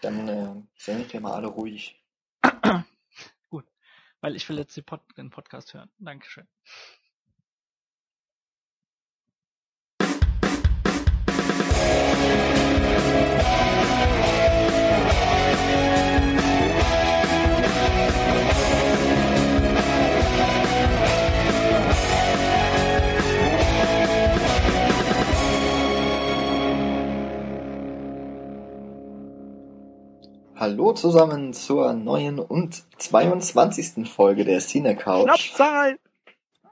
Dann äh, sind wir mal alle ruhig. Gut. Weil ich will jetzt die Pod den Podcast hören. Dankeschön. Hallo zusammen zur neuen und 22. Folge der Cine Couch. Schnapszahl!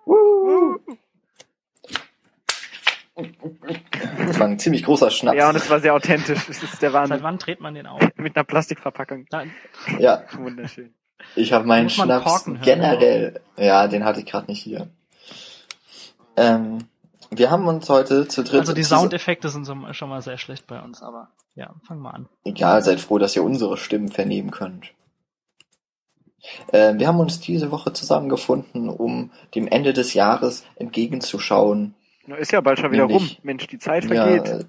Woo! Das war ein ziemlich großer Schnaps. Ja, und es war sehr authentisch. Es ist der Seit Wahnsinn. wann dreht man den auf? Mit einer Plastikverpackung. Da, Ja, Wunderschön. ich habe meinen Schnaps Korken hören, generell. Ja, den hatte ich gerade nicht hier. Ähm, wir haben uns heute zu dritt. also die Soundeffekte sind schon mal sehr schlecht bei uns, aber ja, fang mal an. Egal, seid froh, dass ihr unsere Stimmen vernehmen könnt. Äh, wir haben uns diese Woche zusammengefunden, um dem Ende des Jahres entgegenzuschauen. Na, Ist ja bald schon wieder rum. Nämlich- Mensch, die Zeit Ja, vergeht. äh,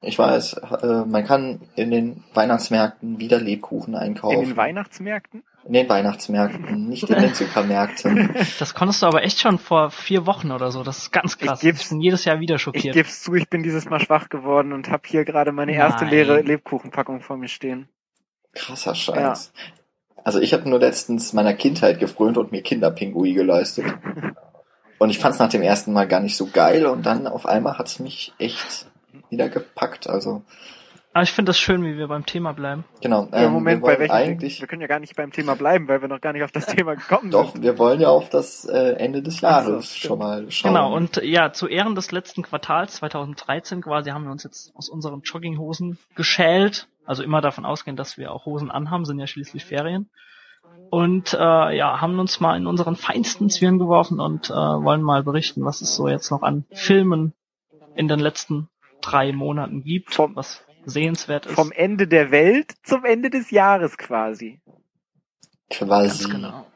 ich weiß, äh, man kann in den Weihnachtsmärkten wieder Lebkuchen In einkaufen. den Weihnachtsmärkten? In den Weihnachtsmärkten, nicht in den Supermärkten. Das konntest du aber echt schon vor vier Wochen oder so. Das ist ganz krass. Ich geb's- ich bin jedes Jahr wieder Ich schockiert. geb's zu, ich bin dieses Mal schwach geworden und habe hier gerade meine erste Nein. leere Lebkuchenpackung vor mir stehen. Krasser Scheiß. Also ich habe nur letztens meiner Kindheit gefrönt und mir Kinderpingui geleistet. Und ich fand's nach dem ersten Mal gar nicht so geil und dann auf einmal hat's mich echt wieder gepackt. Also aber ich finde das schön, wie wir beim Thema bleiben. genau. Ja, Ähm, Moment, wir bei welchem eigentlich Wir können ja gar nicht beim Thema bleiben, weil wir noch gar nicht auf das Thema gekommen doch, sind. wir wollen ja auf das äh, Ende des Jahres stimmt. schon mal schauen. Genau, und ja, zu Ehren des letzten Quartals 2013 quasi haben wir uns jetzt aus unseren Jogginghosen geschält. Also immer davon ausgehen, dass wir auch Hosen anhaben, sind ja schließlich Ferien. Und äh, ja, haben uns mal in unseren feinsten Zwirn geworfen und äh, wollen mal berichten, was es so jetzt noch an Filmen in den letzten drei Monaten gibt, Vom- was sehenswert ist. Vom Ende der Welt zum Ende des Jahres quasi. quasi. Ganz genau.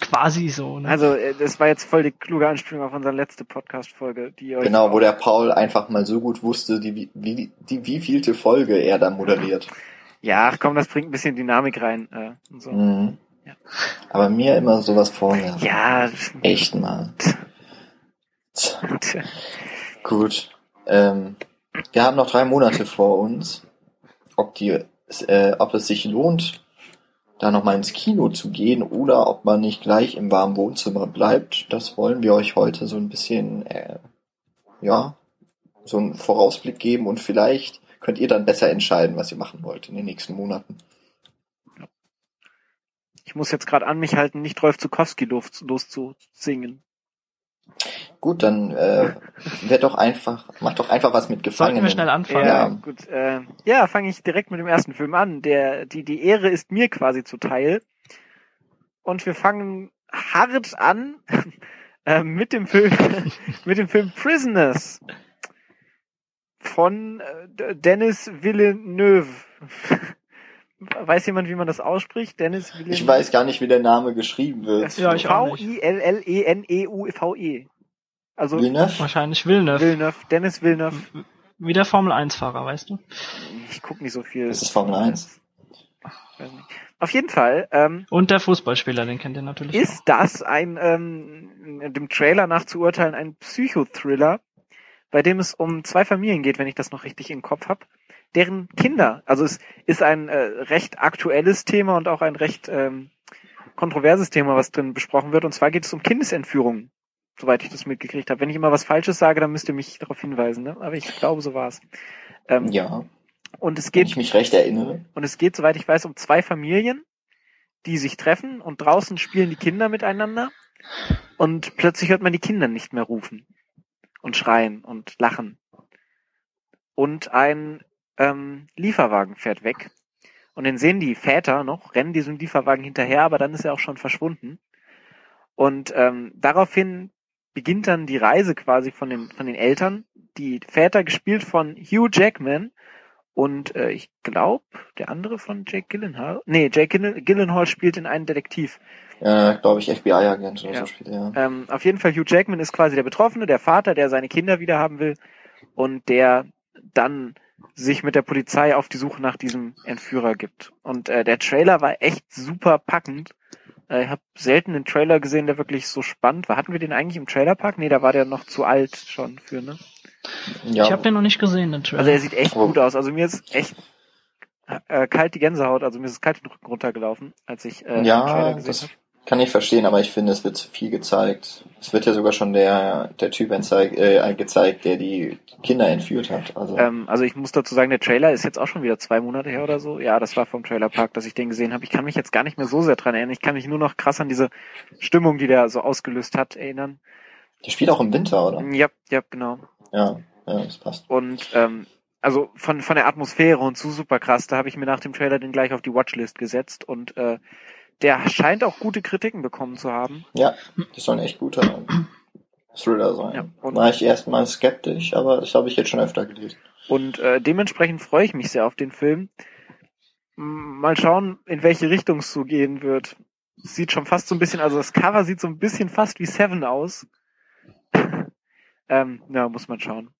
Quasi so. Ne? Also, äh, das war jetzt voll die kluge Anspielung auf unsere letzte Podcast-Folge, die ihr euch Genau, wo der Paul einfach mal so gut wusste, die, wie, wie, die wievielte Folge er da moderiert. Ja, ach komm, das bringt ein bisschen Dynamik rein. Äh, und so. Mhm. Ja. Aber mir immer sowas vorher. Ja, Echt mal. Gut. Ähm, wir haben noch drei Monate vor uns. Ob die, äh, ob es sich lohnt, da noch mal ins Kino zu gehen oder ob man nicht gleich im warmen Wohnzimmer bleibt, das wollen wir euch heute so ein bisschen, äh, ja, so einen Vorausblick geben und vielleicht könnt ihr dann besser entscheiden, was ihr machen wollt in den nächsten Monaten. ich muss jetzt gerade an mich halten, nicht Rolf Zukowski los, loszusingen. Gut, dann äh, wird doch einfach, macht doch einfach was mit Sollten Gefangenen. wir schnell anfangen? Ja, Ja. gut. Äh, ja, fange ich direkt mit dem ersten Film an. Der, die, die Ehre ist mir quasi zuteil. Und wir fangen hart an äh, mit dem Film, mit dem Film Prisoners von äh, Dennis Villeneuve. Weiß jemand, wie man das ausspricht? Dennis Villeneuve. Ich weiß gar nicht, wie der Name geschrieben wird. Ja. V-I-L-L-E-N-E-U-V-E. Also Villeneuve? Wahrscheinlich Villeneuve. Villeneuve, Dennis Villeneuve. Wie der Formel 1 Fahrer, weißt du? Ich guck nicht so viel. Das ist Formel 1. Weiß nicht. Auf jeden Fall ähm, Und der Fußballspieler, den kennt ihr natürlich. ist das ein, ähm, dem Trailer nach zu urteilen, ein Psychothriller, bei dem es um zwei Familien geht, wenn ich das noch richtig im Kopf habe, deren Kinder, also es ist ein äh, recht aktuelles Thema und auch ein recht ähm, kontroverses Thema, was drin besprochen wird, und zwar geht es um Kindesentführungen, soweit ich das mitgekriegt habe. Wenn ich immer was Falsches sage, dann müsst ihr mich darauf hinweisen, ne? aber ich glaube, so war es. Ähm, Ja, Und es wenn geht ich mich recht erinnere. und es geht, soweit ich weiß, um zwei Familien, die sich treffen und draußen spielen die Kinder miteinander und plötzlich hört man die Kinder nicht mehr rufen und schreien und lachen. Und ein ähm, Lieferwagen fährt weg und den sehen die Väter noch, rennen diesem Lieferwagen hinterher, aber dann ist er auch schon verschwunden. Und ähm, daraufhin beginnt dann die Reise quasi von den, von den Eltern. Die Väter gespielt von Hugh Jackman und äh, ich glaube, der andere von Jake Gyllenhaal. Nee, Jake Gyllen- Gyllenhaal spielt in einen Detektiv. Ja, glaube ich, FBI-Agent oder Ja. so spielt er. Ähm, auf jeden Fall, Hugh Jackman ist quasi der Betroffene, der Vater, der seine Kinder wieder haben will und der dann sich mit der Polizei auf die Suche nach diesem Entführer gibt. Und äh, der Trailer war echt super packend. Äh, ich habe selten einen Trailer gesehen, der wirklich so spannend war. Hatten wir den eigentlich im Trailerpark? Nee, da war der noch zu alt schon für, ne? Ja, Ich habe den noch nicht gesehen, den Trailer. Also er sieht echt gut aus. Also mir ist echt äh, kalt die Gänsehaut, also mir ist es kalt den Rücken runtergelaufen, als ich äh, den ja Trailer gesehen habe. Kann ich verstehen, aber ich finde, es wird zu viel gezeigt. Es wird ja sogar schon der, der Typ entzeig, äh, gezeigt, der die Kinder entführt hat. Also, Ähm, also ich muss dazu sagen, der Trailer ist jetzt auch schon wieder zwei Monate her oder so. Ja, das war vom Trailerpark, dass ich den gesehen habe. Ich kann mich jetzt gar nicht mehr so sehr dran erinnern. Ich kann mich nur noch krass an diese Stimmung, die der so ausgelöst hat, erinnern. der spielt auch im Winter, oder? Ja, ja, genau. Ja, ja, das passt. Und ähm, also von von der Atmosphäre und so super krass. Da habe ich mir nach dem Trailer den gleich auf die Watchlist gesetzt und äh, der scheint auch gute Kritiken bekommen zu haben. Ja, das soll ein echt guter Thriller sein. Ja, und- War ich erstmal skeptisch, aber das habe ich jetzt schon öfter gelesen. Und äh, dementsprechend freue ich mich sehr auf den Film. Mal schauen, in welche Richtung es so gehen wird. Sieht schon fast so ein bisschen, also das Cover sieht so ein bisschen fast wie Seven aus. ähm, ja, muss man schauen.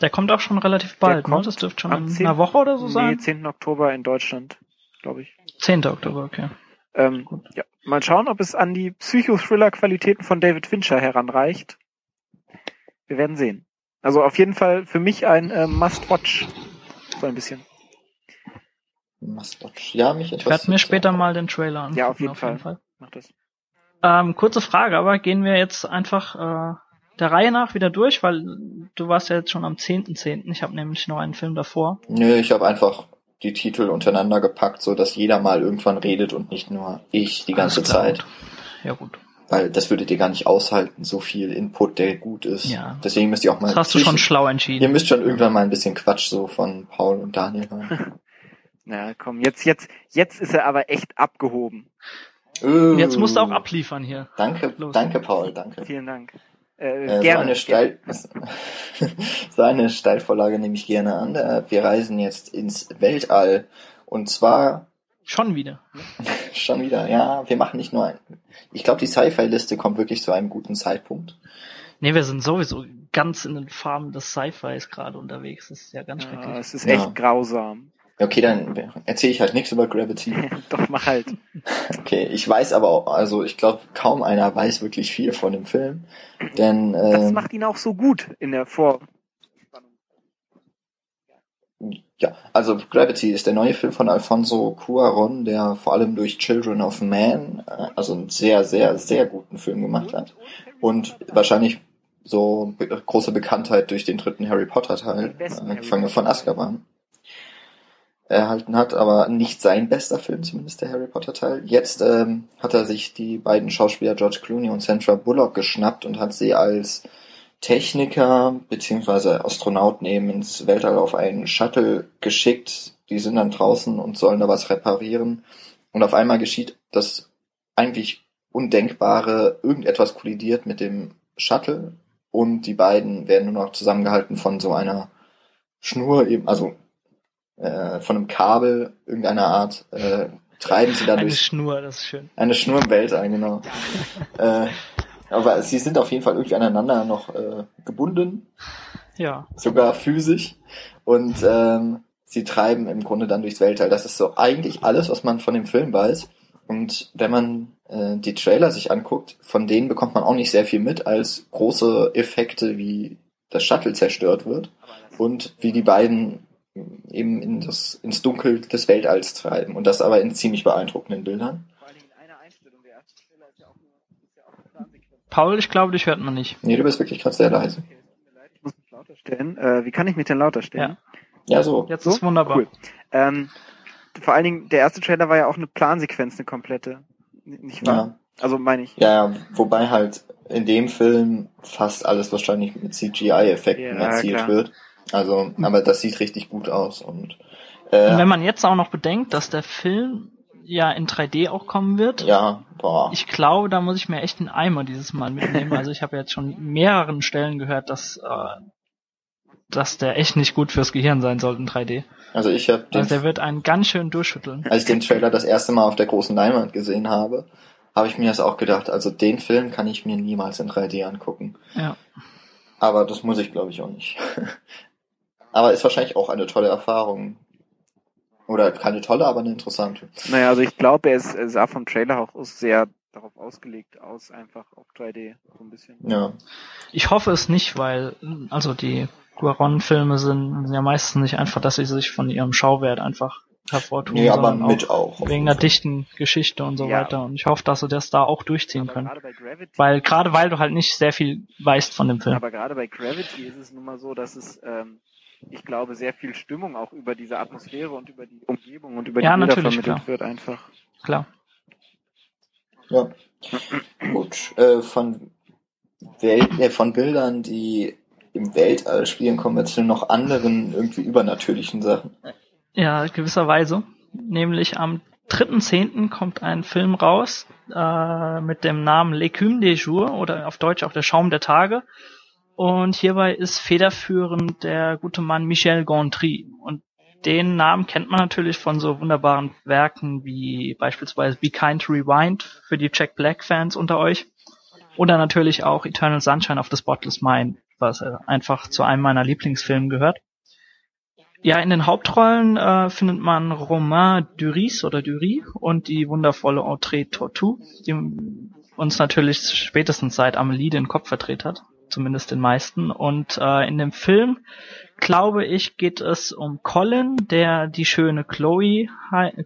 Der kommt auch schon relativ bald, ne? kommt Das dürfte schon am in 10. einer Woche oder so nee, sein. 10. Oktober in Deutschland, glaube ich. 10. Oktober, okay. Ähm, ja, mal schauen, ob es an die Psychothriller-Qualitäten von David Fincher heranreicht. Wir werden sehen. Also auf jeden Fall für mich ein äh, Must-Watch. So ein bisschen. Mastwatch. Ja, mich Ich interessiert. werde mir später mal den Trailer anschauen. Ja, auf jeden Fall. Mach das. Ähm, kurze Frage, aber gehen wir jetzt einfach äh, der Reihe nach wieder durch, weil du warst ja jetzt schon am 10.10. Ich habe nämlich noch einen Film davor. Nö, ich habe einfach die Titel untereinander gepackt, so dass jeder mal irgendwann redet und nicht nur ich die ganze klar, Zeit. gut. Ja gut. Weil das würdet ihr gar nicht aushalten, so viel Input, der gut ist. Ja. Deswegen müsst ihr auch mal. Das hast du schon schlau Ihr entschieden. müsst schon irgendwann mal ein bisschen Quatsch so von Paul und Daniel hören. Na komm, jetzt, jetzt, jetzt ist er aber echt abgehoben. Äh, Jetzt musst du auch abliefern hier. Danke, Los. danke Paul, danke. Vielen Dank. Äh, Äh, so gerne. eine Steil so eine Steilvorlage nehme ich gerne an. Äh, Wir reisen jetzt ins Weltall. Und zwar Schon wieder. schon wieder, ja, wir machen nicht nur ein. Ich glaube, die Sci-Fi-Liste kommt wirklich zu einem guten Zeitpunkt. Nee, wir sind sowieso ganz in den Farben des Sci-Fis gerade unterwegs. Das ist ja ganz Ja, schrecklich. es ist Ja. echt grausam. Okay, dann erzähle ich halt nichts über Gravity. Doch, mach halt. Okay, ich weiß aber auch, also ich glaube, kaum einer weiß wirklich viel von dem Film. Denn Das ähm, macht ihn auch so gut in der Vor. Ja, also Gravity ist der neue Film von Alfonso Cuarón, der vor allem durch Children of Man, äh, also einen sehr, sehr, sehr guten Film gemacht hat. Und wahrscheinlich so große Bekanntheit durch den dritten Harry Potter Teil, besten äh, von Azkaban, erhalten hat, aber nicht sein bester Film, zumindest der Harry Potter Teil. Jetzt ähm, hat er sich die beiden Schauspieler George Clooney und Sandra Bullock geschnappt und hat sie als Techniker beziehungsweise Astronauten eben ins Weltall auf einen Shuttle geschickt. Die sind dann draußen und sollen da was reparieren. Und auf einmal geschieht das eigentlich Undenkbare. Irgendetwas kollidiert mit dem Shuttle und die beiden werden nur noch zusammengehalten von so einer Schnur eben, also äh, von einem Kabel irgendeiner Art. Äh, treiben sie da Eine Schnur, das ist schön. eine Schnur im Weltall, genau. äh, aber sie sind auf jeden Fall irgendwie aneinander noch äh, gebunden, Ja. sogar physisch. Und ähm, sie treiben im Grunde dann durchs Weltall. Das ist so eigentlich alles, was man von dem Film weiß. Und wenn man äh, die Trailer sich anguckt, von denen bekommt man auch nicht sehr viel mit, als große Effekte, wie das Shuttle zerstört wird und wie die beiden eben in das, ins Dunkel des Weltalls treiben. Und das aber in ziemlich beeindruckenden Bildern. Vor allen Dingen in einer Einstellung. Der erste Trailer ist ja auch nur, ist ja auch eine Plansequenz. Paul, ich glaube, dich hört man nicht. Nee, du bist wirklich gerade sehr leise. Okay, es tut mir leid, ich muss mich lauter stellen. Äh, wie kann ich mich denn lauter stellen? Ja, so. Jetzt So? ist wunderbar. Cool. Ähm, vor allen Dingen, der erste Trailer war ja auch eine Plansequenz, eine komplette. Nicht wahr? Ja. Also meine ich. ja, ja, wobei halt in dem Film fast alles wahrscheinlich mit CGI-Effekten Ja, erzielt klar. wird. Also, aber das sieht richtig gut aus und Und äh, wenn man jetzt auch noch bedenkt, dass der Film ja in 3D auch kommen wird, ja, boah. ich glaube, da muss ich mir echt einen Eimer dieses Mal mitnehmen. Also ich habe jetzt schon mehreren Stellen gehört, dass, äh, dass der echt nicht gut fürs Gehirn sein soll in 3D. Also ich habe den, Also der wird einen ganz schön durchschütteln. als ich den Trailer das erste Mal auf der großen Leinwand gesehen habe, habe ich mir das auch gedacht. Also den Film kann ich mir niemals in 3D angucken. Ja. Aber das muss ich, glaube ich, auch nicht. Aber ist wahrscheinlich auch eine tolle Erfahrung. Oder keine tolle, aber eine interessante. Naja, also ich glaube, er, ist, er sah vom Trailer auch sehr darauf ausgelegt aus, einfach auf 3D so ein bisschen. Ja. Ich hoffe es nicht, weil also die Guaron-Filme sind, sind ja meistens nicht einfach, dass sie sich von ihrem Schauwert einfach hervortun, Nee, aber mit auch auch. wegen der dichten Geschichte und so Ja. weiter. Und ich hoffe, dass sie das da auch durchziehen Aber können. gerade bei Gravity, Weil gerade weil du halt nicht sehr viel weißt von dem Film. aber gerade bei Gravity ist es nun mal so, dass es, ähm, ich glaube, sehr viel Stimmung auch über diese Atmosphäre und über die Umgebung und über die Ja, Bilder vermittelt klar. wird einfach. Klar. Ja. Gut. Äh, von Welt, äh, von Bildern, die im Weltall spielen, kommen wir zu noch anderen irgendwie übernatürlichen Sachen. Ja, gewisserweise. Nämlich am 3.10. kommt ein Film raus äh, mit dem Namen L'écume des Jours oder auf Deutsch auch der Schaum der Tage. Und hierbei ist federführend der gute Mann Michel Gondry. Und den Namen kennt man natürlich von so wunderbaren Werken wie beispielsweise Be Kind Rewind für die Jack Black Fans unter euch. Oder natürlich auch Eternal Sunshine of the Spotless Mind, was äh, einfach zu einem meiner Lieblingsfilme gehört. Ja, in den Hauptrollen äh, findet man Romain Duris oder Dury und die wundervolle Audrey Tautou, die uns natürlich spätestens seit Amelie den Kopf verdreht hat, zumindest den meisten. Und äh, in dem Film, glaube ich, geht es um Colin, der die schöne Chloe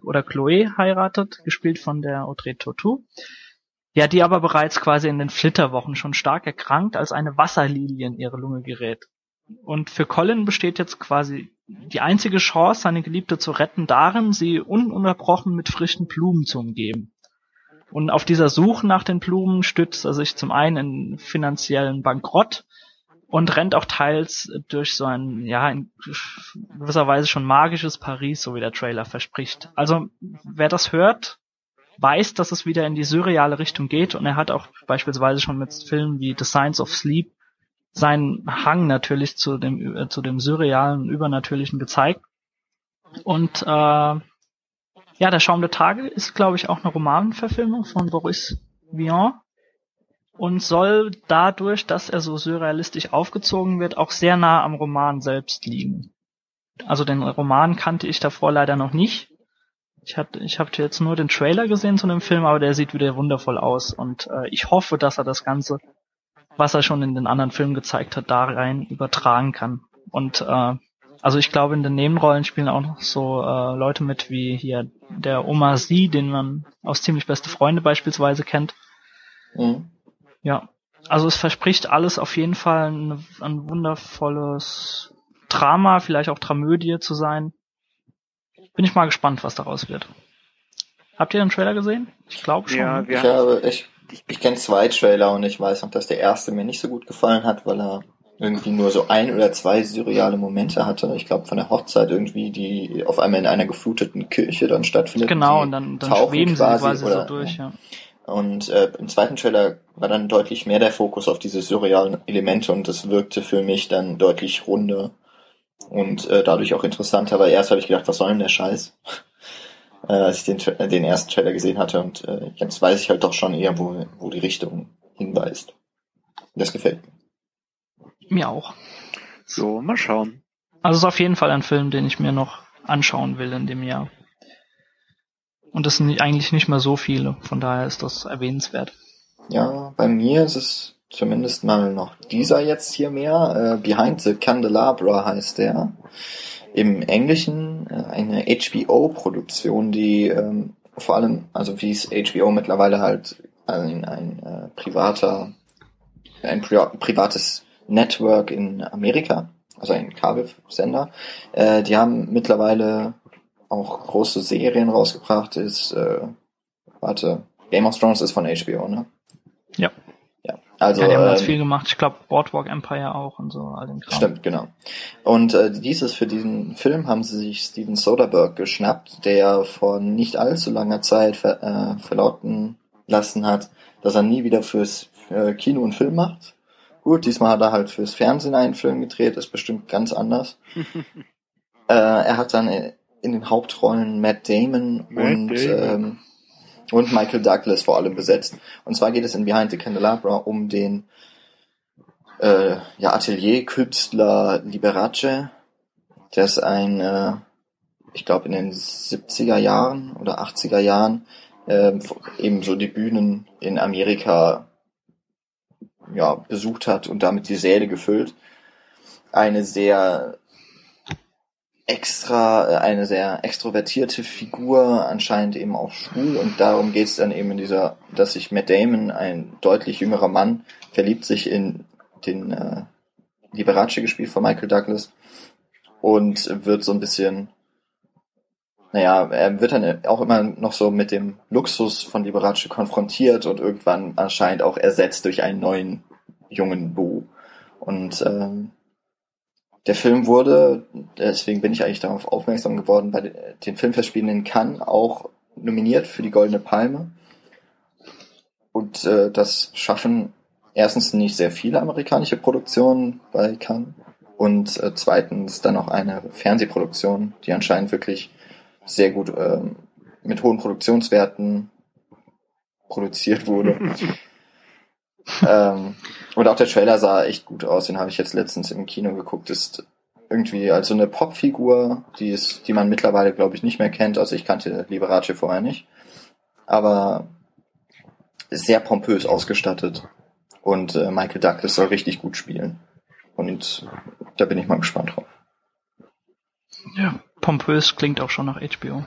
oder Chloe heiratet, gespielt von der Audrey Tautou. Ja, die aber bereits quasi in den Flitterwochen schon stark erkrankt, als eine Wasserlilie in ihre Lunge gerät. Und für Colin besteht jetzt quasi die einzige Chance, seine Geliebte zu retten, darin, sie ununterbrochen mit frischen Blumen zu umgeben. Und auf dieser Suche nach den Blumen stützt er sich zum einen in finanziellen Bankrott und rennt auch teils durch so ein, ja, in gewisser Weise schon magisches Paris, so wie der Trailer verspricht. Also, wer das hört, weiß, dass es wieder in die surreale Richtung geht und er hat auch beispielsweise schon mit Filmen wie The Science of Sleep seinen Hang natürlich zu dem äh, zu dem surrealen übernatürlichen gezeigt und äh, ja der Schaum der Tage ist glaube ich auch eine Romanverfilmung von Boris Vian und soll dadurch, dass er so surrealistisch aufgezogen wird, auch sehr nah am Roman selbst liegen. Also den Roman kannte ich davor leider noch nicht. Ich hatte, ich habe jetzt nur den Trailer gesehen zu dem Film, aber der sieht wieder wundervoll aus und äh, ich hoffe, dass er das Ganze, was er schon in den anderen Filmen gezeigt hat, da rein übertragen kann. Und äh, also ich glaube, in den Nebenrollen spielen auch noch so äh, Leute mit wie hier der Oma Sie, den man aus ziemlich beste Freunde beispielsweise kennt. Mhm. Ja, also es verspricht alles auf jeden Fall ein, ein wundervolles Drama, vielleicht auch Dramödie zu sein. Bin ich mal gespannt, was daraus wird. Habt ihr den Trailer gesehen? Ich glaube schon. Ja, wir Ich habe, ich, ich kenne zwei Trailer und ich weiß noch, dass der erste mir nicht so gut gefallen hat, weil er irgendwie nur so ein oder zwei surreale Momente hatte. Ich glaube von der Hochzeit irgendwie, die auf einmal in einer gefluteten Kirche dann stattfindet. genau, und dann, dann tauchen schweben sie quasi oder- so durch. Ja. Und äh, im zweiten Trailer war dann deutlich mehr der Fokus auf diese surrealen Elemente und das wirkte für mich dann deutlich runder und äh, dadurch auch interessanter, weil erst habe ich gedacht, was soll denn der Scheiß? äh, als ich den, den ersten Trailer gesehen hatte und äh, jetzt weiß ich halt doch schon eher, wo, wo die Richtung hinweist. Das gefällt mir. Mir auch. So, mal schauen. Also es ist auf jeden Fall ein Film, den ich mir noch anschauen will in dem Jahr. Und das sind eigentlich nicht mehr so viele, von daher ist das erwähnenswert. Ja, bei mir ist es zumindest mal noch dieser jetzt hier mehr. Äh, Behind the Candelabra heißt der. Im Englischen äh, eine HBO-Produktion, die ähm, vor allem, also wie es HBO mittlerweile halt ein, ein äh, privater, ein pri privates Network in Amerika, also ein Kabelsender, äh, die haben mittlerweile auch große Serien rausgebracht, ist, äh, warte, Game of Thrones ist von HBO, ne? Ja. Ja, also ja, die haben ganz ähm, viel gemacht. Ich glaube Boardwalk Empire auch und so all den Kram. Stimmt, genau. Und äh, dieses für diesen Film haben sie sich Steven Soderbergh geschnappt, der vor nicht allzu langer Zeit ver, äh, verlauten lassen hat, dass er nie wieder fürs für Kino einen Film macht. Gut, diesmal hat er halt fürs Fernsehen einen Film gedreht, ist bestimmt ganz anders. äh, er hat dann in den Hauptrollen Matt Damon Matt und Damon. Ähm, und Michael Douglas vor allem besetzt. Und zwar geht es in Behind the Candelabra um den äh, ja, Atelierkünstler Liberace, Der ist ein, äh, ich glaube in den 70er Jahren oder 80er Jahren äh, eben so die Bühnen in Amerika ja, besucht hat und damit die Säle gefüllt. Eine sehr extra, äh, eine sehr extrovertierte Figur, anscheinend eben auch schwul und darum geht es dann eben in dieser, dass sich Matt Damon, ein deutlich jüngerer Mann, verliebt sich in den äh, Liberace gespielt von Michael Douglas und wird so ein bisschen naja, er wird dann auch immer noch so mit dem Luxus von Liberace konfrontiert und irgendwann anscheinend auch ersetzt durch einen neuen jungen Bo. Und ähm, der Film wurde, deswegen bin ich eigentlich darauf aufmerksam geworden, bei den Filmfestspielen in Cannes auch nominiert für die Goldene Palme. Und äh, das schaffen erstens nicht sehr viele amerikanische Produktionen bei Cannes und äh, zweitens dann auch eine Fernsehproduktion, die anscheinend wirklich sehr gut ähm, mit hohen Produktionswerten produziert wurde. ähm, und auch der Trailer sah echt gut aus, den habe ich jetzt letztens im Kino geguckt. Ist irgendwie als so eine Popfigur, die ist, die man mittlerweile, glaube ich, nicht mehr kennt. Also ich kannte Liberace vorher nicht. Aber sehr pompös ausgestattet. Und äh, Michael Douglas soll richtig gut spielen. Und da bin ich mal gespannt drauf. Ja, pompös klingt auch schon nach HBO.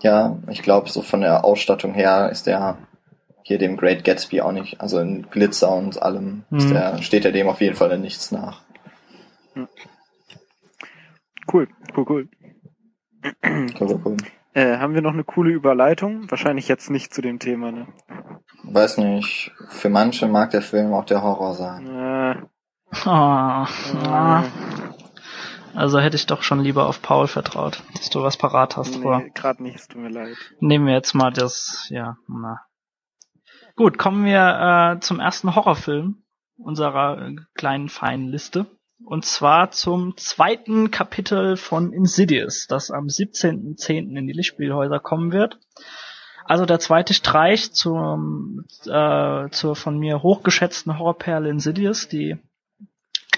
Ja, ich glaube, so von der Ausstattung her ist der hier dem Great Gatsby auch nicht, also in Glitzer und allem mhm. der, steht er dem auf jeden Fall in nichts nach. Cool, cool, cool. cool, cool, cool. Äh, haben wir noch eine coole Überleitung? Wahrscheinlich jetzt nicht zu dem Thema, ne? Weiß nicht. Für manche mag der Film auch der Horror sein. Äh. Oh. Äh. Also hätte ich doch schon lieber auf Paul vertraut, dass du was parat hast nee, gerade nicht, es tut mir leid. Nehmen wir jetzt mal das, ja, na. Gut, kommen wir äh, zum ersten Horrorfilm unserer äh, kleinen feinen Liste. Und zwar zum zweiten Kapitel von Insidious, das am 17.10. in die Lichtspielhäuser kommen wird. Also der zweite Streich zum, äh, zur von mir hochgeschätzten Horrorperle Insidious, die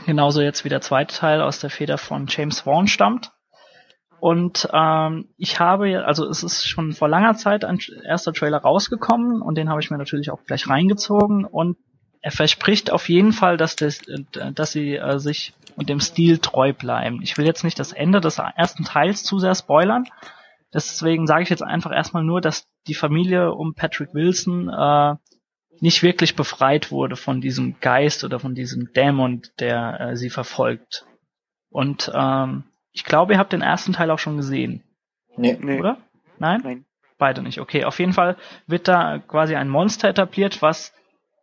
genauso jetzt wie der zweite Teil aus der Feder von James Vaughn stammt. Und ähm, ich habe, also es ist schon vor langer Zeit ein erster Trailer rausgekommen und den habe ich mir natürlich auch gleich reingezogen und er verspricht auf jeden Fall, dass, das, dass sie äh, sich und dem Stil treu bleiben. Ich will jetzt nicht das Ende des ersten Teils zu sehr spoilern. Deswegen sage ich jetzt einfach erstmal nur, dass die Familie um Patrick Wilson äh, nicht wirklich befreit wurde von diesem Geist oder von diesem Dämon, der äh, sie verfolgt. Und ähm, ich glaube, ihr habt den ersten Teil auch schon gesehen. Nee. nee. Oder? Nein? Nein. Beide nicht. Okay, auf jeden Fall wird da quasi ein Monster etabliert, was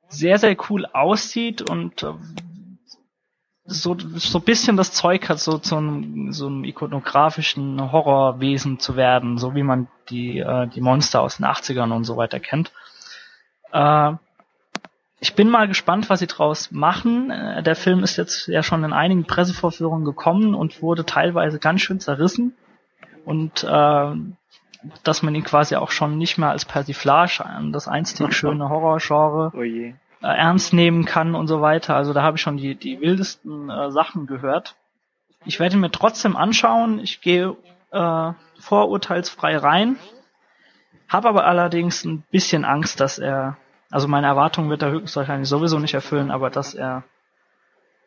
sehr, sehr cool aussieht und äh, so, so bisschen das Zeug hat, so zu einem, so einem ikonografischen Horrorwesen zu werden, so wie man die, äh, die Monster aus den 80ern und so weiter kennt. Äh, ich bin mal gespannt, was sie draus machen. Äh, der Film ist jetzt ja schon in einigen Pressevorführungen gekommen und wurde teilweise ganz schön zerrissen. Und äh, dass man ihn quasi auch schon nicht mehr als Persiflage an das einstig schöne Horrorgenre oh äh, ernst nehmen kann und so weiter. Also da habe ich schon die, die wildesten äh, Sachen gehört. Ich werde ihn mir trotzdem anschauen. Ich gehe äh, vorurteilsfrei rein. Habe aber allerdings ein bisschen Angst, dass er also meine Erwartungen wird er höchstwahrscheinlich sowieso nicht erfüllen, aber dass er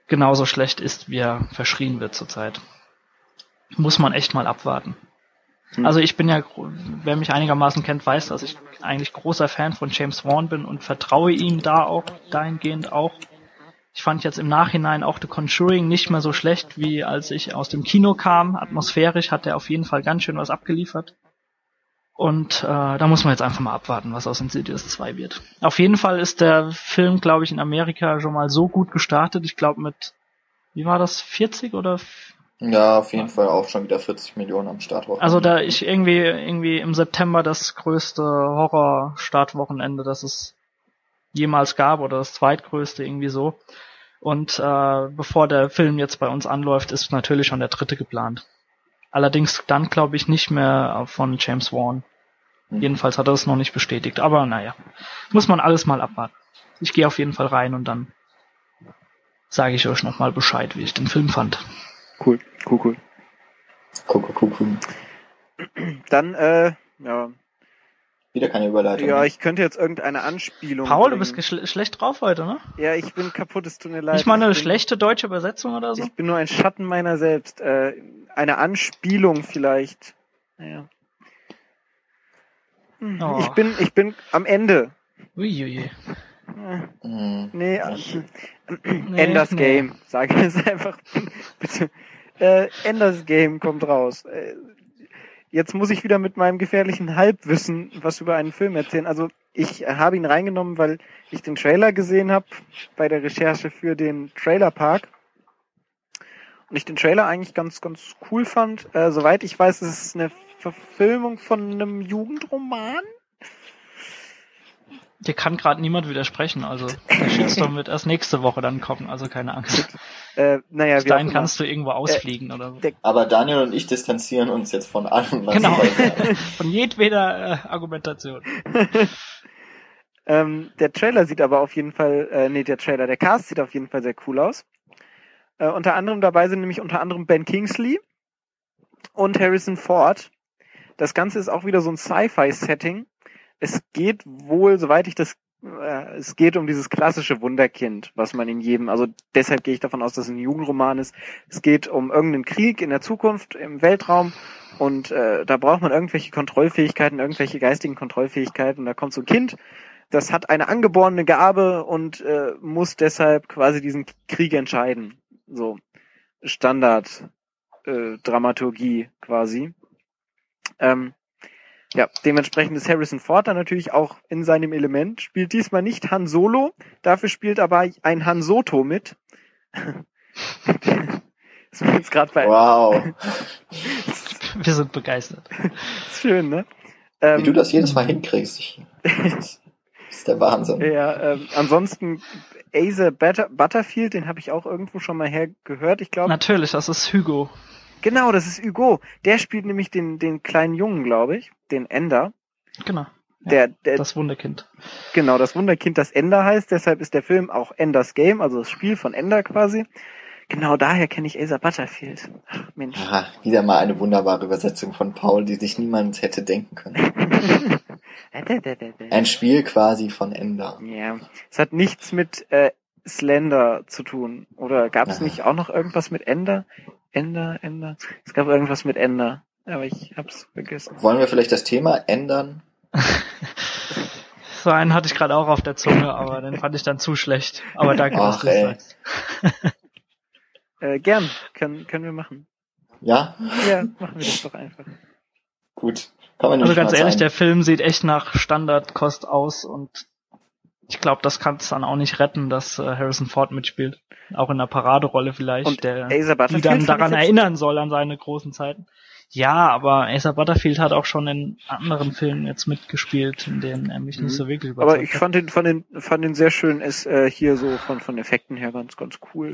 genauso schlecht ist, wie er verschrien wird zurzeit. Muss man echt mal abwarten. Hm. Also ich bin ja, wer mich einigermaßen kennt, weiß, dass ich eigentlich großer Fan von James Vaughn bin und vertraue ihm da auch dahingehend auch. Ich fand jetzt im Nachhinein auch The Conjuring nicht mehr so schlecht, wie als ich aus dem Kino kam. Atmosphärisch hat er auf jeden Fall ganz schön was abgeliefert. Und äh, da muss man jetzt einfach mal abwarten, was aus Insidious 2 wird. Auf jeden Fall ist der Film, glaube ich, in Amerika schon mal so gut gestartet. Ich glaube mit, wie war das, 40 oder? Ja, auf jeden Fall auch schon wieder 40 Millionen am Startwochenende. Also da ich irgendwie irgendwie im September das größte Horror-Startwochenende, das es jemals gab oder das zweitgrößte irgendwie so. Und äh, bevor der Film jetzt bei uns anläuft, ist natürlich schon der dritte geplant. Allerdings dann glaube ich nicht mehr von James Wan. Mhm. Jedenfalls hat er es noch nicht bestätigt. Aber naja, muss man alles mal abwarten. Ich gehe auf jeden Fall rein und dann sage ich euch nochmal Bescheid, wie ich den Film fand. Cool, cool, cool. Guck, guck, guck. Dann, äh, ja, Wieder keine Überleitung. ja, ich könnte jetzt irgendeine Anspielung. Paul, du bringen. bist geschle- schlecht drauf heute, ne? Ja, ich bin kaputt, es tut mir leid. Nicht mal eine Ich schlechte deutsche Übersetzung oder so? Ich bin nur ein Schatten meiner selbst. Äh, eine Anspielung vielleicht. Naja. Oh. Ich bin, ich bin am Ende. Uiuiui. Äh, Hm. Nee, äh, Nee, Enders nee. Game. Sag es einfach. Bitte. Äh, Enders Game kommt raus. Äh, jetzt muss ich wieder mit meinem gefährlichen Halbwissen was über einen Film erzählen. Also ich habe ihn reingenommen, weil ich den Trailer gesehen habe bei der Recherche für den Trailerpark. Und ich den Trailer eigentlich ganz, ganz cool fand. Äh, soweit ich weiß, ist es eine Verfilmung von einem Jugendroman. Dir kann gerade niemand widersprechen, also der Shitstorm wird erst nächste Woche dann kommen, also keine Angst. Äh, naja, Bis dahin kannst du irgendwo ausfliegen oder so. Aber Daniel und ich distanzieren uns jetzt von allem, was Genau. Von jedweder äh, Argumentation. Ähm, der Trailer sieht aber auf jeden Fall, äh, nee, der Trailer, der Cast sieht auf jeden Fall sehr cool aus. Äh, unter anderem dabei sind nämlich unter anderem Ben Kingsley und Harrison Ford. Das Ganze ist auch wieder so ein Sci-Fi-Setting. Es geht wohl, soweit ich das, äh, es geht um dieses klassische Wunderkind, was man in jedem, also deshalb gehe ich davon aus, dass es ein Jugendroman ist. Es geht um irgendeinen Krieg in der Zukunft im Weltraum und äh, da braucht man irgendwelche Kontrollfähigkeiten, irgendwelche geistigen Kontrollfähigkeiten. Da kommt so ein Kind, das hat eine angeborene Gabe und äh, muss deshalb quasi diesen Krieg entscheiden. So Standard äh, Dramaturgie quasi. Ähm, ja, dementsprechend ist Harrison Ford dann natürlich auch in seinem Element, spielt diesmal nicht Han Solo, dafür spielt aber ein Han Soto mit. ist mir jetzt gerade bei Wow. Wir sind begeistert. ist schön, ne? Wie Ähm, du das jedes Mal hinkriegst. Ich, das ist der Wahnsinn. Ja, ähm, ansonsten Asa Butter Butterfield, den habe ich auch irgendwo schon mal her gehört. Ich glaube, Natürlich, das ist Hugo. genau, das ist Hugo. Der spielt nämlich den den kleinen Jungen, glaube ich, den Ender. Genau. Der, der Das Wunderkind. genau das Wunderkind, das Ender heißt. Deshalb ist der Film auch Enders Game, also das Spiel von Ender quasi. Genau daher kenne ich Asa Butterfield. Ach, Mensch. Aha, wieder mal eine wunderbare Übersetzung von Paul, die sich niemand hätte denken können. Ein Spiel quasi von Ender. Ja, es hat nichts mit äh, Slender zu tun. Oder gab es nicht auch noch irgendwas mit Ender? Ender, Ender. Es gab irgendwas mit Ender, aber ich hab's vergessen. Wollen wir vielleicht das Thema ändern? So einen hatte ich gerade auch auf der Zunge, aber den fand ich dann zu schlecht. Aber danke, dass Ach, du es ey. sagst. Äh, gern, können, können wir machen. Ja? Ja, machen wir das doch einfach. Gut. Kommen wir Also nämlich ganz ehrlich, einem- der Film sieht echt nach Standardkost aus und ich glaube, das kann es dann auch nicht retten, dass äh, Harrison Ford mitspielt. Auch in einer Paraderolle vielleicht, Und der die dann daran erinnern soll an seine großen Zeiten. Ja, aber Asa Butterfield hat auch schon in anderen Filmen jetzt mitgespielt, in denen er mich Mhm. nicht so wirklich überzeugt Aber ich fand den, fand den, fand den sehr schön, ist äh, hier so von, von Effekten her ganz, ganz cool.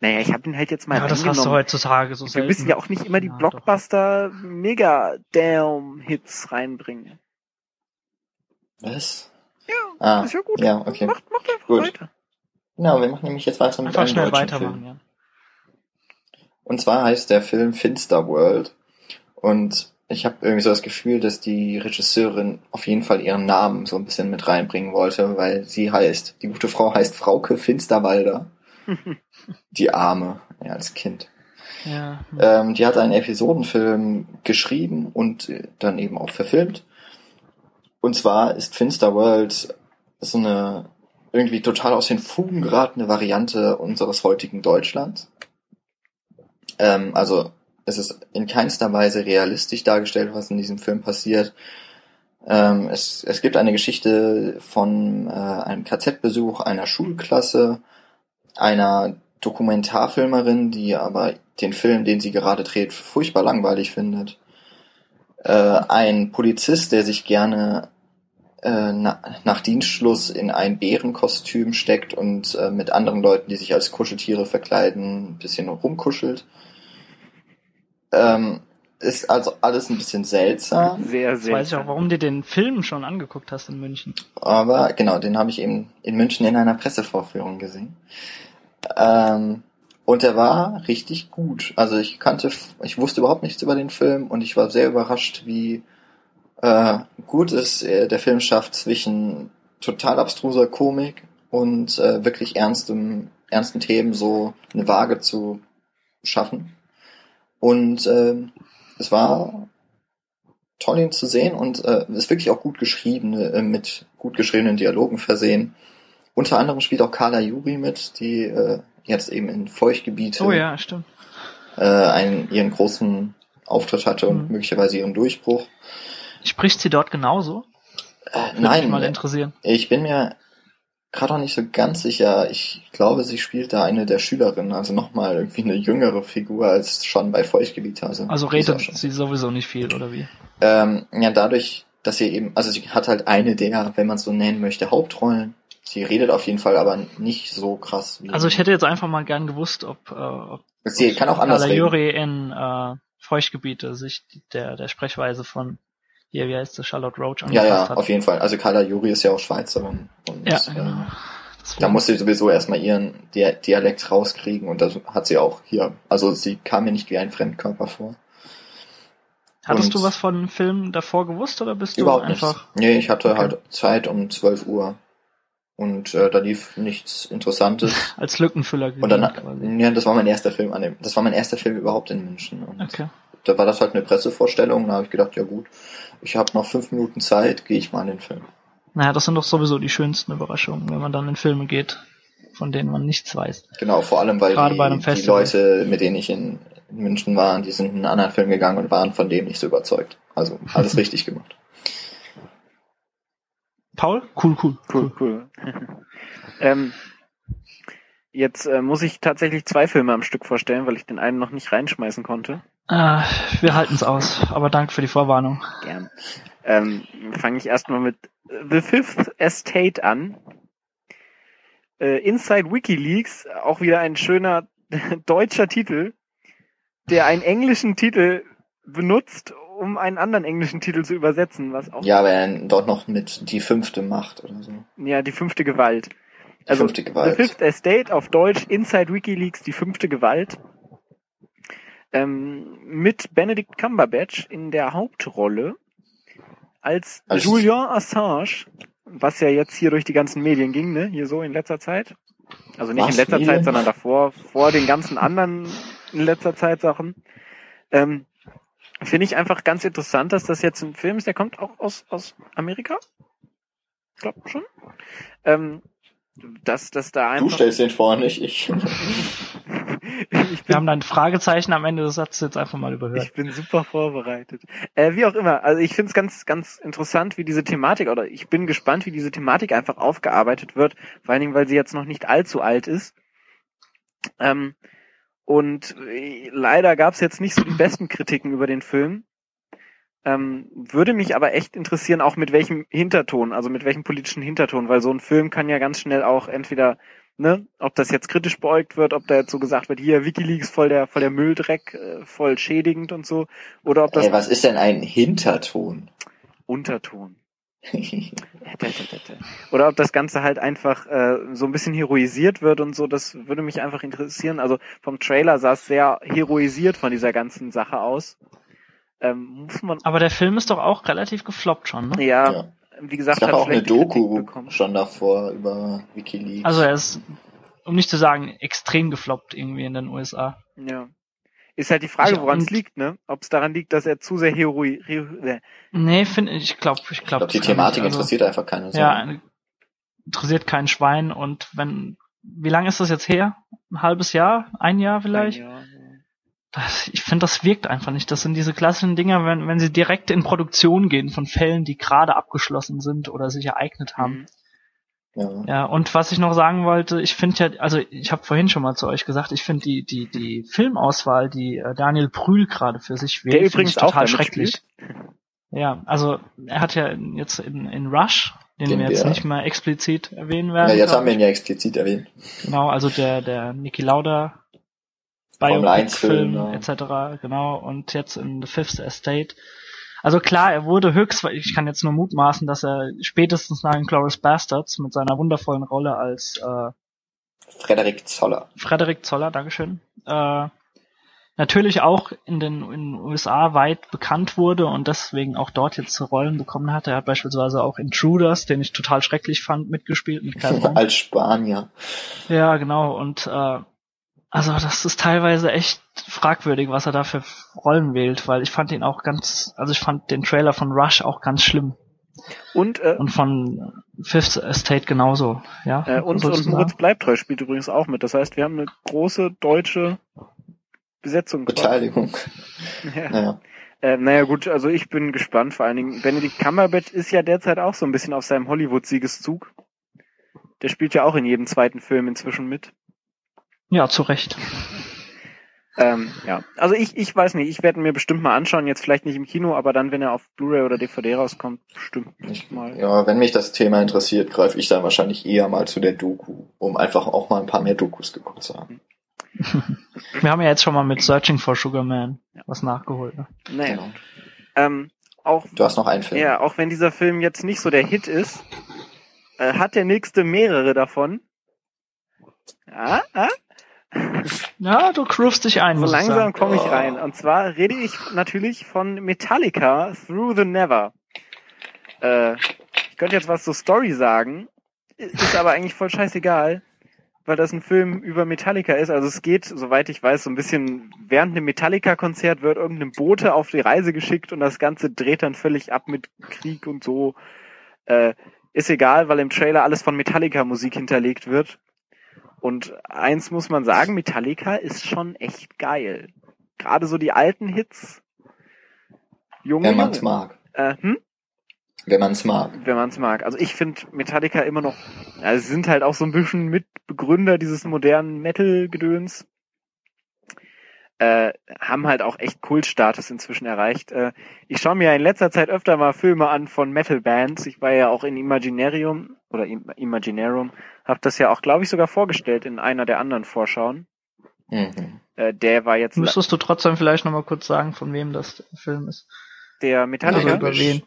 Naja, ich habe den halt jetzt mal Ja, das hast du heutzutage so Wir selten. müssen ja auch nicht immer die Ja, doch. Blockbuster mega damn Hits reinbringen. Was? Ja, Ah, ist ja gut. ja, okay. Macht, macht einfach Gut. weiter. Genau, wir machen nämlich jetzt weiter mit Einfach einem schnell deutschen weitermachen, Film. ja. Und zwar heißt der Film Finster World. Und ich habe irgendwie so das Gefühl, dass die Regisseurin auf jeden Fall ihren Namen so ein bisschen mit reinbringen wollte, weil sie heißt, die gute Frau heißt Frauke Finsterwalder. Die Arme, ja, als Kind. Ja, hm. Ähm, die hat einen Episodenfilm geschrieben und dann eben auch verfilmt. Und zwar ist Finster World so eine irgendwie total aus den Fugen geratene Variante unseres heutigen Deutschlands. Ähm, also es ist in keinster Weise realistisch dargestellt, was in diesem Film passiert. Ähm, es, es gibt eine Geschichte von äh, einem KZ-Besuch einer Schulklasse, einer Dokumentarfilmerin, die aber den Film, den sie gerade dreht, furchtbar langweilig findet. Äh, ein Polizist, der sich gerne äh, na, nach Dienstschluss in ein Bärenkostüm steckt und äh, mit anderen Leuten, die sich als Kuscheltiere verkleiden, ein bisschen rumkuschelt. Ähm, ist also alles ein bisschen seltsam, Sehr, Jetzt sehr. weiß ich auch, warum du den Film schon angeguckt hast in München. aber genau, den habe ich eben in München in einer Pressevorführung gesehen. Ähm, Und er war richtig gut. Also ich kannte, ich wusste überhaupt nichts über den Film und ich war sehr überrascht, wie äh, gut es äh, der Film schafft, zwischen total abstruser Komik und äh, wirklich ernstem, ernsten Themen so eine Waage zu schaffen. Und äh, es war toll, ihn zu sehen und äh, ist wirklich auch gut geschrieben, äh, mit gut geschriebenen Dialogen versehen. Unter anderem spielt auch Carla Juri mit, die äh, jetzt eben in Feuchtgebiete Oh ja, äh, einen, ihren großen Auftritt hatte und Mhm. möglicherweise ihren Durchbruch. Spricht sie dort genauso? Äh, Würde mich nein, mal interessieren. ich bin mir gerade auch nicht so ganz sicher. Ich glaube, sie spielt da eine der Schülerinnen, also nochmal irgendwie eine jüngere Figur als schon bei Feuchtgebiete. Also, Also redet sie sowieso nicht viel, oder wie? Ähm, ja, dadurch, dass sie eben, also sie hat halt eine der, wenn man es so nennen möchte, Hauptrollen. Sie redet auf jeden Fall aber nicht so krass wie. Also ich hätte jetzt einfach mal gern gewusst, ob, äh, ob sie kann auch anders Carla reden. In äh, Feuchtgebiete sich der, der Sprechweise von hier, wie heißt sie, Charlotte Roach Ja, angepasst ja, hat. auf jeden Fall. Also Carla Juri ist ja auch Schweizerin. Und, Ja, ähm, genau. Da muss sie sowieso erstmal ihren Dia Dialekt rauskriegen und das hat sie auch hier. Also sie kam mir nicht wie ein Fremdkörper vor. Hattest und- du was von dem Film davor gewusst oder bist du Überhaupt einfach nichts. Nee, ich hatte Okay. halt Zeit um 12 Uhr. Und äh, da lief nichts Interessantes. als Lückenfüller Und dann, quasi? ja, das war mein erster Film an dem, das war mein erster Film überhaupt in München. Und Okay. da war das halt eine Pressevorstellung, da habe ich gedacht, ja gut, ich habe noch fünf Minuten Zeit, gehe ich mal in den Film. Naja, das sind doch sowieso die schönsten Überraschungen, wenn man dann in Filme geht, von denen man nichts weiß. Genau, vor allem, weil Gerade bei einem die, die. Leute, mit denen ich in, in München war, die sind in einen anderen Film gegangen und waren von dem nicht so überzeugt. Also alles richtig gemacht. Paul? Cool, cool. Cool, cool. ähm, jetzt äh, muss ich tatsächlich zwei Filme am Stück vorstellen, weil ich den einen noch nicht reinschmeißen konnte. Äh, wir halten's aus, aber danke für die Vorwarnung. Gern. Ähm, Fange ich erstmal mit The Fifth Estate an. Äh, Inside WikiLeaks, auch wieder ein schöner deutscher Titel, der einen englischen Titel benutzt, um einen anderen englischen Titel zu übersetzen, was auch Ja, aber er dort noch mit die fünfte Macht oder so. ja die fünfte Gewalt. Die Also, fünfte Gewalt. The Fifth Estate auf Deutsch, Inside WikiLeaks, die fünfte Gewalt. Ähm, mit Benedict Cumberbatch in der Hauptrolle als Als- Julian Assange, was ja jetzt hier durch die ganzen Medien ging, ne? Hier so in letzter Zeit. Also nicht Was? in letzter Medien? Zeit, sondern davor, vor den ganzen anderen in letzter Zeit Sachen. Ähm, Finde ich einfach ganz interessant, dass das jetzt ein Film ist, der kommt auch aus, aus Amerika. Ich glaube schon. Ähm, dass, dass da Du einfach. stellst den vor, nicht ich. Wir haben da ein Fragezeichen am Ende des Satzes jetzt einfach mal überhört. ich bin super vorbereitet. Äh, wie auch immer, also ich finde es ganz, ganz interessant, wie diese Thematik, oder ich bin gespannt, wie diese Thematik einfach aufgearbeitet wird, vor allen Dingen, weil sie jetzt noch nicht allzu alt ist. Ähm, und äh, leider gab es jetzt nicht so die besten Kritiken über den Film. Ähm, würde mich aber echt interessieren, auch mit welchem Hinterton, also mit welchem politischen Hinterton, weil so ein Film kann ja ganz schnell auch entweder, ne, ob das jetzt kritisch beäugt wird, ob da jetzt so gesagt wird, hier Wikileaks voll der voll der Mülldreck, äh, voll schädigend und so, oder ob das Ey, was ist denn ein Hinterton? Unterton. Oder ob das Ganze halt einfach äh, so ein bisschen heroisiert wird und so, das würde mich einfach interessieren. Also vom Trailer sah es sehr heroisiert von dieser ganzen Sache aus. Ähm, muss man, Aber der Film ist doch auch relativ gefloppt schon, ne? ja, Ja. Wie Es gesagt, gab hat auch eine Doku bekommen. schon davor über Wikileaks. Also er ist, um nicht zu sagen, extrem gefloppt irgendwie in den USA. Ja. Ist halt die Frage, Ich- woran es liegt, ne? Ob es daran liegt, dass er zu sehr heroi... Hero, Nee, finde ich, glaube, ich ich glaube. glaube, die Thematik interessiert einfach keiner. so. Ja, interessiert kein Schwein und wenn, wie lange ist das jetzt her? Ein halbes Jahr? Ein Jahr vielleicht? ja, Das, ich finde, das wirkt einfach nicht. Das sind diese klassischen Dinger, wenn, wenn sie direkt in Produktion gehen von Fällen, die gerade abgeschlossen sind oder sich ereignet haben. Mhm. ja. Ja, und was ich noch sagen wollte, ich finde ja, also ich habe vorhin schon mal zu euch gesagt, ich finde die, die, die Filmauswahl, die äh, Daniel Brühl gerade für sich wählt, Der übrigens ich auch total damit schrecklich. Ja, also er hat ja jetzt in, in Rush, den, Den wir jetzt wir- nicht mehr explizit erwähnen werden. ja, jetzt haben wir ihn ja explizit erwähnt. Genau, also der, der Niki Lauda Formel 1 Biopic-Film Film, ja. etc. Genau, und jetzt in The Fifth Estate. Also klar, er wurde höchst, ich kann jetzt nur mutmaßen, dass er spätestens nach Glorious Bastards mit seiner wundervollen Rolle als äh, Frederik Zoller. Frederik Zoller, Dankeschön. Äh, natürlich auch in den, in den USA weit bekannt wurde und deswegen auch dort jetzt Rollen bekommen hat. Er hat beispielsweise auch Intruders, den ich total schrecklich fand, mitgespielt mit. Als Spanier. Ja, genau. Und äh, also das ist teilweise echt fragwürdig, was er da für Rollen wählt, weil ich fand ihn auch ganz, also ich fand den Trailer von Rush auch ganz schlimm Und, äh, und von Fifth Estate genauso. Ja. äh, und, und Moritz? Bleibtreu spielt übrigens auch mit. Das heißt, wir haben eine große deutsche Besetzung. Beteiligung. Ja. Naja. Äh, naja gut, also ich bin gespannt. Vor allen Dingen, Benedict Cumberbatch ist ja derzeit auch so ein bisschen auf seinem Hollywood-Siegeszug. Der spielt ja auch in jedem zweiten Film inzwischen mit. Ja, zu Recht. Ähm, ja, also ich, ich weiß nicht, ich werde mir bestimmt mal anschauen, jetzt vielleicht nicht im Kino, aber dann, wenn er auf Blu-ray oder DVD rauskommt, bestimmt Ich, mal. ja, wenn mich das Thema interessiert, greife ich dann wahrscheinlich eher mal zu der Doku, um einfach auch mal ein paar mehr Dokus geguckt zu haben. Wir haben ja jetzt schon mal mit Searching for Sugar Man was nachgeholt. Ne? Naja, Genau. ähm, auch, Du hast noch einen Film. ja, auch wenn dieser Film jetzt nicht so der Hit ist, äh, hat der nächste mehrere davon. Ja, ah, Ja, du groovst dich ein. so muss ich langsam sagen. komme ich Oh. rein. Und zwar rede ich natürlich von Metallica Through the Never. Äh, ich könnte jetzt was zur Story sagen, ist aber eigentlich voll scheißegal, weil das ein Film über Metallica ist. Also es geht, soweit ich weiß, so ein bisschen während einem Metallica-Konzert wird irgendein Bote auf die Reise geschickt und das Ganze dreht dann völlig ab mit Krieg und so. Äh, ist egal, weil im Trailer alles von Metallica-Musik hinterlegt wird. Und eins muss man sagen, Metallica ist schon echt geil. Gerade so die alten Hits. Junge, Wenn man's mag. Äh, hm? Wenn man's mag. wenn man es mag. Also ich finde Metallica immer noch, ja, sie sind halt auch so ein bisschen Mitbegründer dieses modernen Metal-Gedöns. Äh, haben halt auch echt Kultstatus inzwischen erreicht. Äh, ich schaue mir ja in letzter Zeit öfter mal Filme an von Metal-Bands. Ich war ja auch in Imaginarium oder Im Imaginarum, habe das ja auch, glaube ich, sogar vorgestellt in einer der anderen Vorschauen. Mhm. Äh, der war jetzt Müsstest du trotzdem vielleicht nochmal kurz sagen, von wem das der Film ist? der Also Metallica. über wen?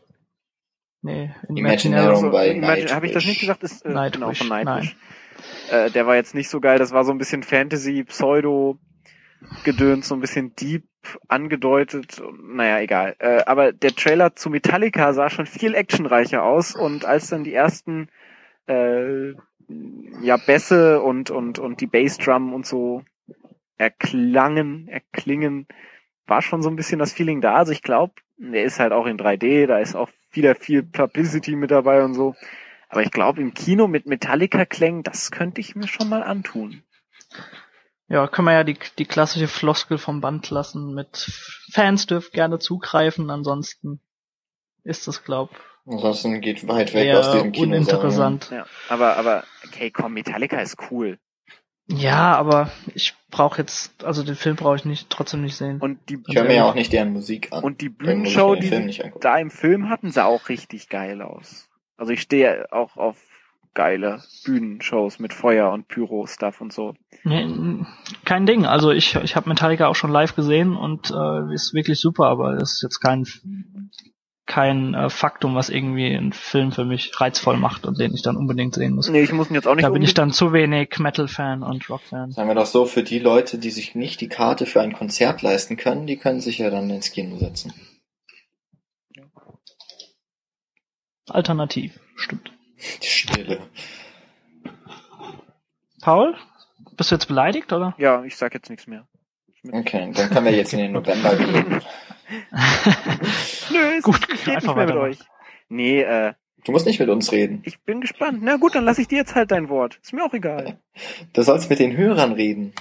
Nee, in Imaginarium Also, bei Imagine, habe ich das Nightwish. nicht gesagt? Ist, äh, Nightwish, genau, von Nightwish. Äh, der war jetzt nicht so geil, das war so ein bisschen Fantasy, Pseudo, Gedöns, so ein bisschen deep angedeutet. Naja, egal. Äh, aber der Trailer zu Metallica sah schon viel actionreicher aus und als dann die ersten äh, ja Bässe und und und die Bassdrum und so erklangen, erklingen, war schon so ein bisschen das Feeling da. Also ich glaube, der ist halt auch in 3D, da ist auch wieder viel Publicity mit dabei und so. Aber ich glaube, im Kino mit Metallica-Klängen, das könnte ich mir schon mal antun. Ja, können wir ja die, die klassische Floskel vom Band lassen mit Fans dürft gerne zugreifen, ansonsten ist das, glaub, Ansonsten geht weit weg aus diesem Kino. uninteressant. Ja, aber, aber, okay, komm, Metallica ist cool. Ja, aber ich brauche jetzt, also den Film brauche ich nicht, trotzdem nicht sehen. Und die, Ich höre mir ja auch nicht deren Musik an. und die Bühnenshow, die da im Film hatten, sah auch richtig geil aus. Also ich stehe auch auf geile Bühnenshows mit Feuer und Pyro-Stuff und so. Nee, kein Ding. Also ich, ich habe Metallica auch schon live gesehen und äh, ist wirklich super, aber das ist jetzt kein kein äh, Faktum, was irgendwie einen Film für mich reizvoll macht und den ich dann unbedingt sehen muss. Nee, ich muss ihn jetzt auch nicht Da bin ich dann zu wenig Metal-Fan und Rock-Fan. Sagen wir doch so, für die Leute, die sich nicht die Karte für ein Konzert leisten können, die können sich ja dann ins Kino setzen. Alternativ, stimmt. Die Stille. Paul, bist du jetzt beleidigt, oder? Ja, ich sag jetzt nichts mehr. Okay, dann können wir jetzt in den November gehen. Nö, es Gut, geht nicht mehr mit euch. Nee, äh, Du musst nicht mit uns reden. ich bin gespannt. Na gut, dann lasse ich dir jetzt halt dein Wort. Ist mir auch egal. Du sollst mit den Hörern reden.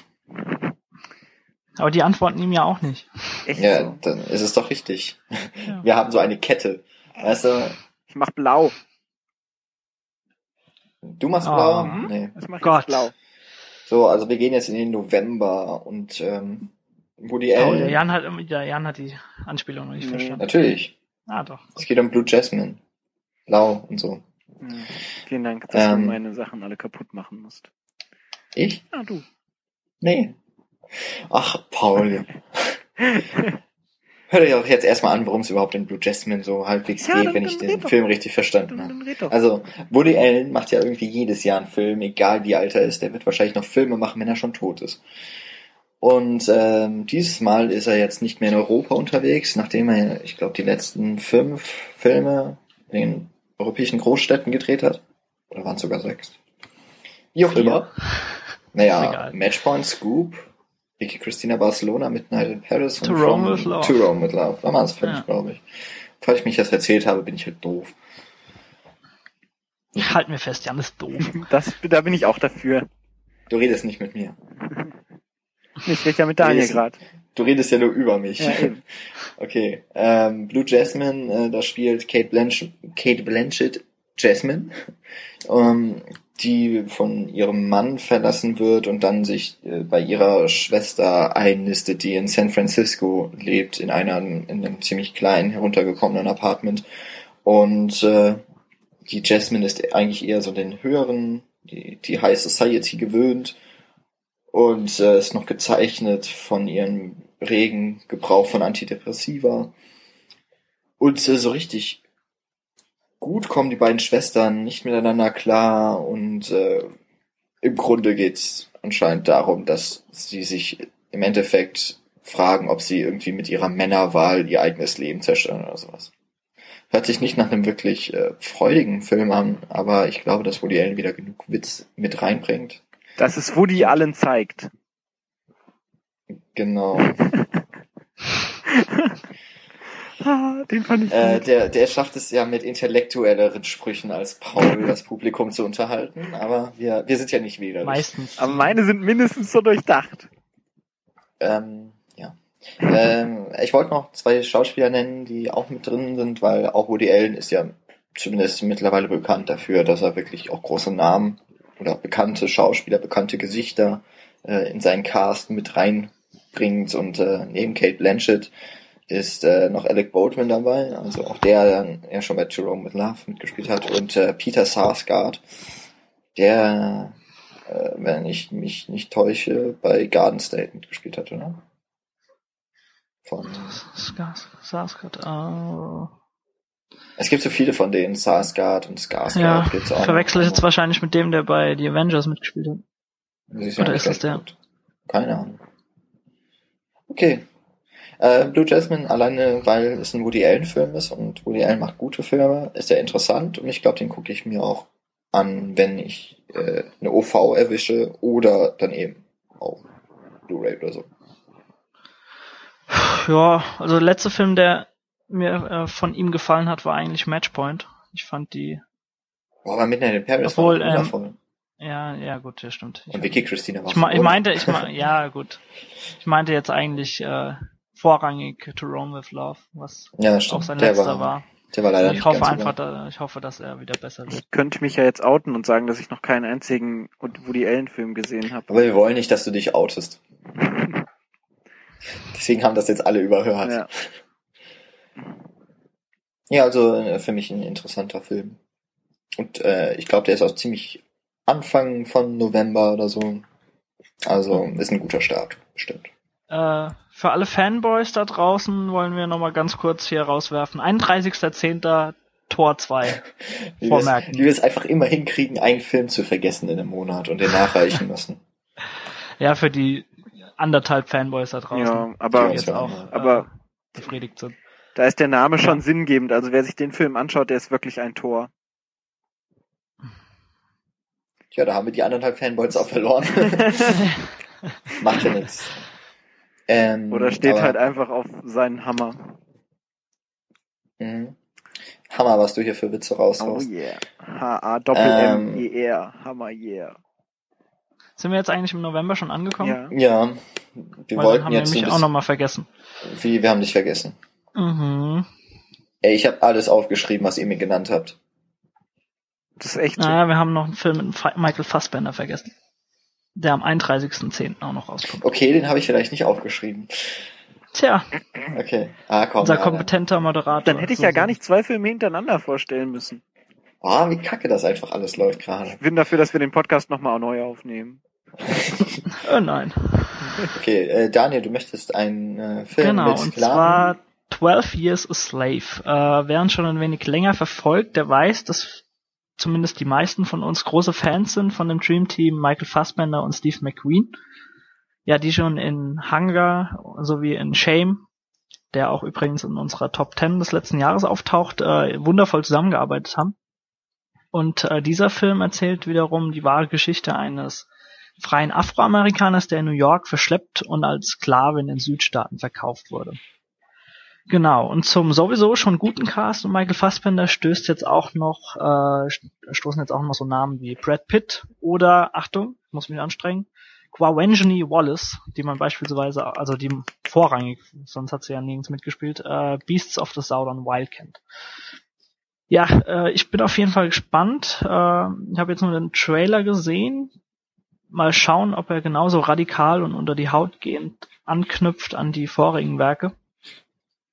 Aber die antworten ihm ja auch nicht. Echt Ja, so. dann ist es doch richtig. Ja. Wir haben so eine Kette. Weißt du, Ich mach blau. Du machst Ah. blau? Mhm. Nee. Das mach ich Gott. blau. So, also wir gehen jetzt in den November und ähm, Woody Oh, Allen. der Jan hat der Jan hat die Anspielung noch nicht Nee. verstanden. Natürlich. Ah doch. Es geht um Blue Jasmine. Blau und so. Hm. Vielen Dank, dass Ähm. du meine Sachen alle kaputt machen musst. Ich? Ah, du. Nee. Ach, Paul. Hört euch auch jetzt erstmal an, worum es überhaupt in Blue Jasmine so halbwegs Ja, geht, dann- wenn dann ich den doch. Film richtig verstanden habe. doch. Also, Woody Allen macht ja irgendwie jedes Jahr einen Film, egal wie alt er ist. Der wird wahrscheinlich noch Filme machen, wenn er schon tot ist. Und ähm, dieses Mal ist er jetzt nicht mehr in Europa unterwegs, nachdem er, ich glaube, die letzten fünf Filme in den europäischen Großstädten gedreht hat. Oder waren es sogar sechs? Wie auch Vier. immer. Naja. Matchpoint, Scoop, Vicky Christina Barcelona, Midnight in Paris To und Rome From- with Love. To Rome with Love. Da waren es fünf, Ja. glaube ich. Falls ich mich das erzählt habe, bin ich halt doof. Halt mir fest, Jan ist doof. Das, da bin ich auch dafür. Du redest nicht mit mir. Ich rede ja mit Daniel gerade. Du redest ja nur über mich. Ja, okay. Ähm, Blue Jasmine, äh, da spielt Kate Blanchett, Kate Blanchett Jasmine, ähm, die von ihrem Mann verlassen wird und dann sich äh, bei ihrer Schwester einnistet, die in San Francisco lebt, in einem, in einem ziemlich kleinen, heruntergekommenen Apartment. Und äh, die Jasmine ist eigentlich eher so den höheren, die, die High Society gewöhnt und äh, ist noch gezeichnet von ihrem regen Gebrauch von Antidepressiva. Und äh, so richtig gut kommen die beiden Schwestern nicht miteinander klar und äh, im Grunde geht's anscheinend darum, dass sie sich im Endeffekt fragen, ob sie irgendwie mit ihrer Männerwahl ihr eigenes Leben zerstören oder sowas. Hört sich nicht nach einem wirklich äh, freudigen Film an, aber ich glaube, dass Woody Allen wieder genug Witz mit reinbringt. Dass es Woody allen zeigt. Genau. Ah, den fand ich Äh, gut. der, der schafft es ja mit intellektuelleren Sprüchen als Paul, das Publikum zu unterhalten, aber wir, wir sind ja nicht wählerisch. Meistens. Aber meine sind mindestens so durchdacht. Ähm, ja. Ähm, ich wollte noch zwei Schauspieler nennen, die auch mit drin sind, weil auch Woody Allen ist ja zumindest mittlerweile bekannt dafür, dass er wirklich auch große Namen oder bekannte Schauspieler, bekannte Gesichter äh, in seinen Cast mit reinbringt und äh, neben Kate Blanchett ist äh, noch Alec Baldwin dabei, also auch der dann ja schon bei Jerome with Love mitgespielt hat und äh, Peter Sarsgaard, der, äh, wenn ich mich nicht täusche, bei Garden State mitgespielt hat, oder? Von, Skarsgård, oh. es gibt so viele von denen, Sarsgaard und Skarsgård Ja, gibt's auch. verwechsel ich jetzt wahrscheinlich mit dem, der bei The Avengers mitgespielt hat. Oder ist das der? gut. Keine Ahnung. Okay. Äh, Blue Jasmine, alleine weil es ein Woody Allen Film ist und Woody Allen macht gute Filme, ist er interessant und ich glaube, den gucke ich mir auch an, wenn ich äh, eine OV erwische oder dann eben auf Blu-ray oder so. Ja, also der letzte Film, der mir äh, von ihm gefallen hat, war eigentlich Matchpoint. Ich fand die, Boah, aber Midnight in Paris Obwohl, war ähm, wundervoll. ja, ja gut, das stimmt. Ich, und Vicky Christina war ich, me- ich meinte, ich me ja gut. Ich meinte jetzt eigentlich äh, vorrangig To Roam with Love, was Ja, auch sein Der letzter war, war. der war leider ich hoffe einfach, da, ich hoffe, dass er wieder besser wird. Ich könnte mich ja jetzt outen und sagen, dass ich noch keinen einzigen Woody Allen Film gesehen habe. Aber wir wollen nicht, dass du dich outest. Deswegen haben das jetzt alle überhört. Ja. Ja, also äh, für mich ein interessanter Film. Und äh, ich glaube, der ist auch ziemlich Anfang von November oder so. Also ist ein guter Start, bestimmt. Äh, für alle Fanboys da draußen wollen wir nochmal ganz kurz hier rauswerfen. 31.10. Tor 2. Wie wir es- Vormerken. Wie wir es einfach immer hinkriegen, einen Film zu vergessen in einem Monat und den nachreichen müssen. Ja, für die anderthalb Fanboys da draußen. Ja, die aber, jetzt auch äh, aber befriedigt sind. da ist der Name schon sinngebend. Also wer sich den Film anschaut, der ist wirklich ein Tor. Tja, da haben wir die anderthalb Fanboys auch verloren. Macht ja nichts. Ähm, Oder steht aber- halt einfach auf seinen Hammer. Mhm. Hammer, was du hier für Witze Oh raushaust. yeah. H-A-Doppel-M-E-R. Ähm. Hammer yeah. Sind wir jetzt eigentlich im November schon angekommen? Ja. Ja, wir Weil wollten haben wir jetzt nämlich ein auch nochmal vergessen. wie, wir haben dich vergessen. Mhm. Ey, ich habe alles aufgeschrieben, was ihr mir genannt habt. Das ist echt so. Naja, wir haben noch einen Film mit Michael Fassbender vergessen. Der am 31.10. auch noch rauskommt. Okay, den habe ich vielleicht nicht aufgeschrieben. Tja, Okay. Ah, komm. unser ja, dann. kompetenter Moderator. Dann hätte ich So, ja gar nicht zwei Filme hintereinander vorstellen müssen. Ah, wie kacke das einfach alles läuft gerade. Ich bin dafür, dass wir den Podcast nochmal neu aufnehmen. Äh, nein. Okay, äh, Daniel, du möchtest einen äh, Film Genau, mit und zwar 12 Years a Slave. Äh, wer uns schon ein wenig länger verfolgt, der weiß, dass zumindest die meisten von uns große Fans sind von dem Dream Team Michael Fassbender und Steve McQueen. Ja, die schon in Hunger sowie in Shame, der auch übrigens in unserer Top 10 des letzten Jahres auftaucht, äh, wundervoll zusammengearbeitet haben. Und äh, dieser Film erzählt wiederum die wahre Geschichte eines freien Afroamerikaners, der in New York verschleppt und als Sklave in den Südstaaten verkauft wurde. Genau, und zum sowieso schon guten Cast und Michael Fassbender stößt jetzt auch noch, äh, stoßen jetzt auch noch so Namen wie Brad Pitt oder, Achtung, muss mich anstrengen, Kwawenjani Wallace, die man beispielsweise, also die vorrangig, sonst hat sie ja nirgends mitgespielt, äh, Beasts of the Southern Wild kennt. Ja, äh, ich bin auf jeden Fall gespannt. Äh, ich habe jetzt nur den Trailer gesehen. Mal schauen, ob er genauso radikal und unter die Haut gehend anknüpft an die vorigen Werke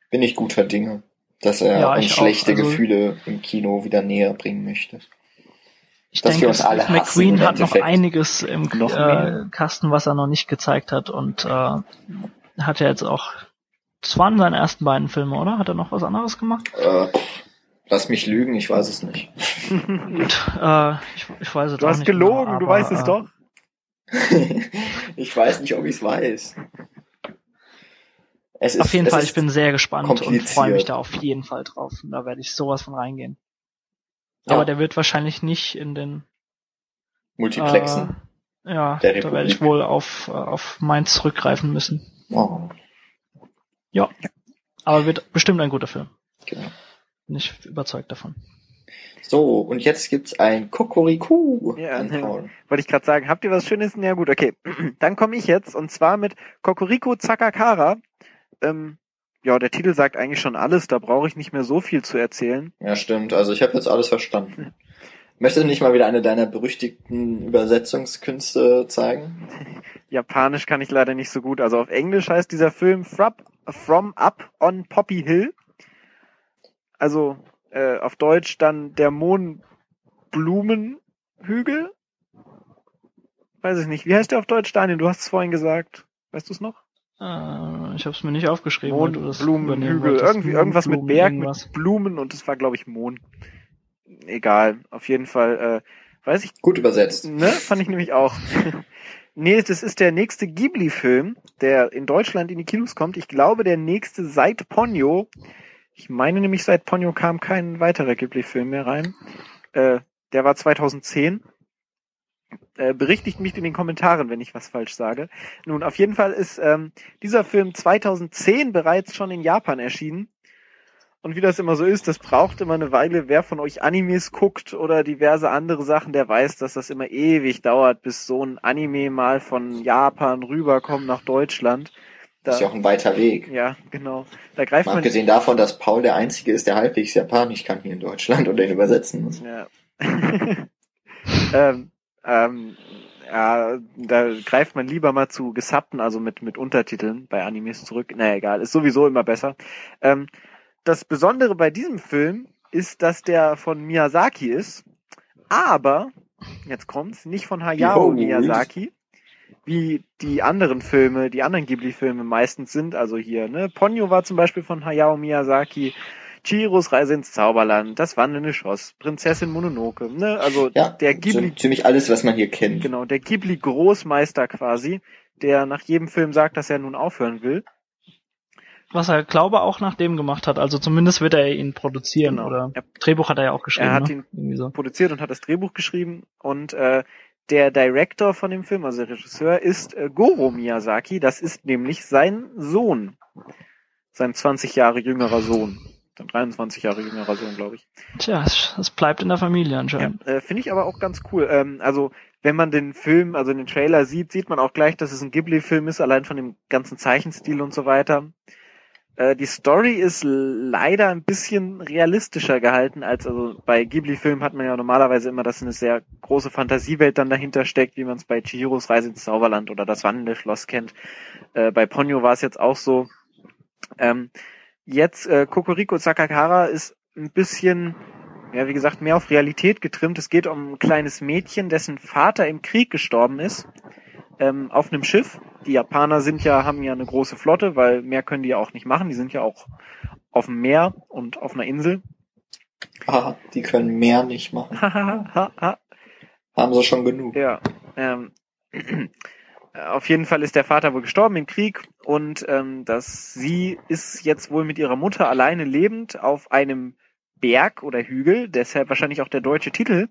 bin ich guter Dinge, dass er Ja, uns auch. schlechte Also- Gefühle im Kino wieder näher bringen möchte. Ich Dass denke, wir uns alle Steve hassen McQueen im hat noch einiges im Noch äh. Kasten, was er noch nicht gezeigt hat und äh, hat er jetzt auch, das waren seine ersten beiden Filme, oder? Hat er noch was anderes gemacht? Äh, lass mich lügen, ich weiß es nicht. Gut, äh, ich, ich weiß es Du hast nicht gelogen, genau, du aber, weißt es äh, doch. ich weiß nicht, ob ich es weiß. Es ist, Auf jeden es Fall, ist ich bin sehr gespannt und freue mich da auf jeden Fall drauf. Und da werde ich sowas von reingehen. Ja. Aber der wird wahrscheinlich nicht in den Multiplexen. Äh, ja, Der da werde ich wohl auf, äh, auf meins zurückgreifen müssen. Oh, Aber wird bestimmt ein guter Film. genau. Bin ich überzeugt davon. So, und jetzt gibt's ein Kokoriku Ja, ne. Paul. Wollte ich gerade sagen, habt ihr was Schönes? Ja gut, okay. Dann komme ich jetzt und zwar mit Kokoriko Zakakara. Ähm, ja, der Titel sagt eigentlich schon alles, da brauche ich nicht mehr so viel zu erzählen. Ja, stimmt. Also ich habe jetzt alles verstanden. Möchtest du nicht mal wieder eine deiner berüchtigten Übersetzungskünste zeigen? Japanisch kann ich leider nicht so gut. Also auf Englisch heißt dieser Film From Up on Poppy Hill. Also äh, auf Deutsch dann der Mohnblumenhügel. Weiß ich nicht. Wie heißt der auf Deutsch, Daniel? Du hast es vorhin gesagt. Weißt du es noch? Äh, ich habe es mir nicht aufgeschrieben. weil du Mohnblumenhügel. wolltest. Irgendwie irgendwas mit Blumen, Berg, irgendwas. mit Blumen und es war, glaube ich, Mohn. Egal. Auf jeden Fall, äh, weiß ich Gut übersetzt. Ne, fand ich nämlich auch. nee, das ist der nächste Ghibli-Film, der in Deutschland in die Kinos kommt. Ich glaube, der nächste seit Ponyo. Ich meine nämlich, seit Ponyo kam kein weiterer Ghibli-Film mehr rein. Äh, der war 2010. Äh, berichtigt mich in den Kommentaren, wenn ich was falsch sage. Nun, auf jeden Fall ist ähm, dieser Film 2010 bereits schon in Japan erschienen. Und wie das immer so ist, das braucht immer eine Weile. Wer von euch Animes guckt oder diverse andere Sachen, der weiß, dass das immer ewig dauert, bis so ein Anime mal von Japan rüberkommt nach Deutschland. Da, Das ist ja auch ein weiter Weg. ja, genau. Da greift Mal man. abgesehen davon, dass Paul der Einzige ist, der halbwegs Japanisch kann hier in Deutschland und den übersetzen muss. Ja. ähm, ähm, ja, da greift man lieber mal zu Gesappten, also mit, mit Untertiteln bei Animes zurück. Naja, egal, ist sowieso immer besser. Ähm, das Besondere bei diesem Film ist, dass der von Miyazaki ist, aber, jetzt kommt's, nicht von Hayao Behold. Miyazaki, wie die anderen Filme, die anderen Ghibli-Filme meistens sind. Also hier, ne, Ponyo war zum Beispiel von Hayao Miyazaki, Chihiros Reise ins Zauberland, Das wandelnde Schloss, Prinzessin Mononoke, ne, also Ja, der Ghibli, ziemlich alles, was man hier kennt. genau, der Ghibli-Großmeister quasi, der nach jedem Film sagt, dass er nun aufhören will. Was er, glaube auch nach dem gemacht hat. Also zumindest wird er ihn produzieren Genau. oder Er- Drehbuch hat er ja auch geschrieben. Er hat ne? ihn so. produziert und hat das Drehbuch geschrieben und äh, der Director von dem Film, also der Regisseur, ist äh, Goro Miyazaki. Das ist nämlich sein Sohn. Sein 20 Jahre jüngerer Sohn. Sein 23 Jahre jüngerer Sohn, glaube ich. Tja, es, bleibt in der Familie anscheinend. Ja, äh, Finde ich aber auch ganz cool. Ähm, also, wenn man den Film, also den Trailer sieht, sieht man auch gleich, dass es ein Ghibli-Film ist, allein von dem ganzen Zeichenstil und so weiter. Äh, die Story ist leider ein bisschen realistischer gehalten als, also bei Ghibli-Filmen hat man ja normalerweise immer, dass eine sehr große Fantasiewelt dann dahinter steckt, wie man es bei Chihiros Reise ins Zauberland oder das wandelnde Schloss kennt. Äh, bei Ponyo war es jetzt auch so. Ähm, jetzt äh, Kokoriko Sakakara ist ein bisschen ja, wie gesagt, mehr auf Realität getrimmt. Es geht um ein kleines Mädchen, dessen Vater im Krieg gestorben ist. ähm, auf einem Schiff. Die Japaner sind ja, haben ja eine große Flotte, weil mehr können die ja auch nicht machen. Die sind ja auch auf dem Meer und auf einer Insel. Ah, die können mehr nicht machen. Haben sie schon genug. Ja, ähm, auf jeden Fall ist der Vater wohl gestorben im Krieg und ähm, dass sie ist jetzt wohl mit ihrer Mutter alleine lebend auf einem Berg oder Hügel, deshalb wahrscheinlich auch der deutsche Titel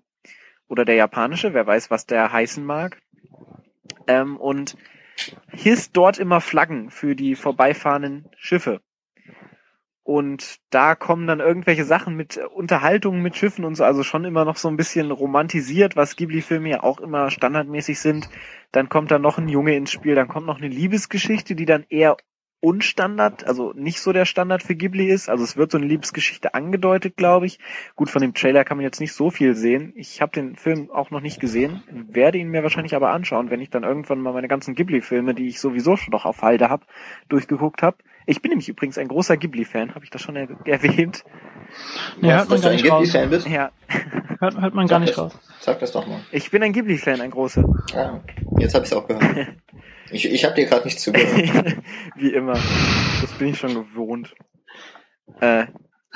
oder der japanische, wer weiß, was der heißen mag. Ähm, und hisst dort immer Flaggen für die vorbeifahrenden Schiffe. Und da kommen dann irgendwelche Sachen mit Unterhaltungen mit Schiffen und so, also schon immer noch so ein bisschen romantisiert, was Ghibli-Filme ja auch immer standardmäßig sind. Dann kommt da noch ein Junge ins Spiel, dann kommt noch eine Liebesgeschichte, die dann eher unstandard, also nicht so der Standard für Ghibli ist. Also es wird so eine Liebesgeschichte angedeutet, glaube ich. Gut, von dem Trailer kann man jetzt nicht so viel sehen. Ich habe den Film auch noch nicht gesehen, werde ihn mir wahrscheinlich aber anschauen, wenn ich dann irgendwann mal meine ganzen Ghibli-Filme, die ich sowieso schon noch auf Halde habe, durchgeguckt habe. Ich bin nämlich übrigens ein großer Ghibli-Fan, habe ich das schon er erwähnt. Nee, Was, hört man gar ein nicht raus. Bist? Ja, Hört, hört man gar Sag nicht das, raus. Sag das doch mal. ich bin ein Ghibli-Fan, ein großer. Ah, jetzt habe ich es auch gehört. Ich, ich habe dir gerade nicht zugehört. Wie immer. Das bin ich schon gewohnt. Äh,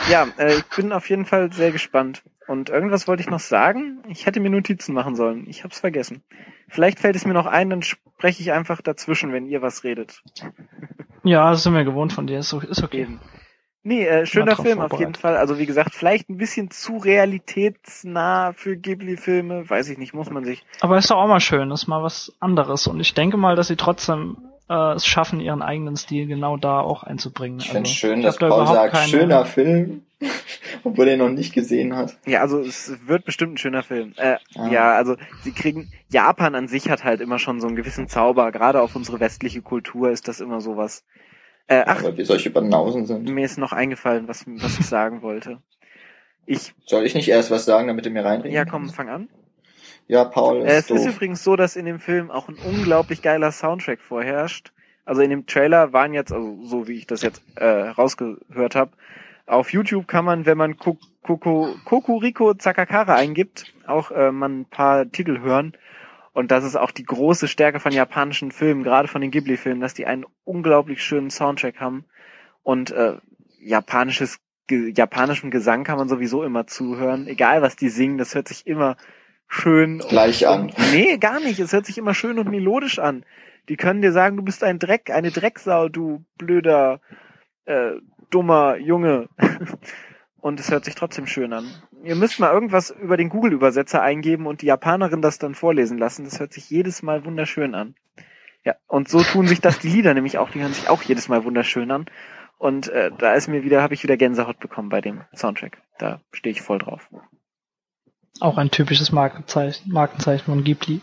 ja, äh, ich bin auf jeden Fall sehr gespannt. Und irgendwas wollte ich noch sagen. Ich hätte mir Notizen machen sollen. Ich hab's vergessen. Vielleicht fällt es mir noch ein, dann spreche ich einfach dazwischen, wenn ihr was redet. Ja, das sind wir gewohnt von dir. Ist, ist okay. Eben. Nee, äh, schöner Film auf jeden Fall. Also wie gesagt, vielleicht ein bisschen zu realitätsnah für Ghibli-Filme. Weiß ich nicht, muss man sich. Aber ist doch auch mal schön, ist mal was anderes. Und ich denke mal, dass sie trotzdem äh, es schaffen, ihren eigenen Stil genau da auch einzubringen. Ich finde Also, schön, ich dass da Paul sagt, keine- schöner Film, obwohl er ihn noch nicht gesehen hat. Ja, also es wird bestimmt ein schöner Film. Äh, Ah. Ja, also sie kriegen Japan an sich hat halt immer schon so einen gewissen Zauber. Gerade auf unsere westliche Kultur ist das immer sowas. Äh, ach, Weil wir solche Banausen sind. mir ist noch eingefallen, was, was ich sagen wollte. Ich, Soll ich nicht erst was sagen, damit du mir reinreden ja komm, kannst? fang an. Ja, Paul Äh, es ist ist doof. übrigens so, dass in dem Film auch ein unglaublich geiler Soundtrack vorherrscht. Also in dem Trailer waren jetzt, also so wie ich das jetzt äh, rausgehört habe, auf YouTube kann man, wenn man Ko- Koko- Kokuriko Zakakara eingibt, auch äh, man ein paar Titel hören. Und das ist auch die große Stärke von japanischen Filmen, gerade von den Ghibli-Filmen, dass die einen unglaublich schönen Soundtrack haben. Und äh, japanisches, ge japanischem Gesang kann man sowieso immer zuhören. Egal was die singen, das hört sich immer schön Gleich an. nee, gar nicht. Es hört sich immer schön und melodisch an. Die können dir sagen, du bist ein Dreck, eine Drecksau, du blöder, äh, dummer Junge. und es hört sich trotzdem schön an. Ihr müsst mal irgendwas über den Google-Übersetzer eingeben und die Japanerin das dann vorlesen lassen. Das hört sich jedes Mal wunderschön an. Ja, und so tun sich das die Lieder nämlich auch, die hören sich auch jedes Mal wunderschön an. Und äh, da ist mir wieder, habe ich wieder Gänsehaut bekommen bei dem Soundtrack. Da stehe ich voll drauf. Auch ein typisches Markenzeichen, Markenzeichen von Ghibli.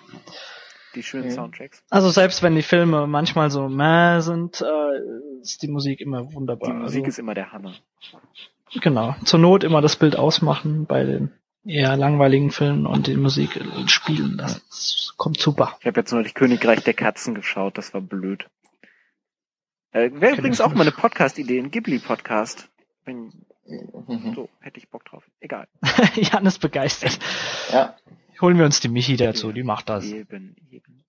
Die schönen Mhm. Soundtracks. Also selbst wenn die Filme manchmal so meh sind, äh, ist die Musik immer wunderbar. Die Musik also, ist immer der Hammer. Genau. Zur Not immer das Bild ausmachen bei den eher langweiligen Filmen und die Musik äh, spielen. Das kommt super. Ich habe jetzt neulich Königreich der Katzen geschaut, das war blöd. Äh, Wäre übrigens auch mal eine Podcast-Idee, ein Ghibli-Podcast. Wenn. So, hätte ich Bock drauf. Egal. Jan ist begeistert. Ja, Holen wir uns die Michi dazu, die macht das. Eben, eben.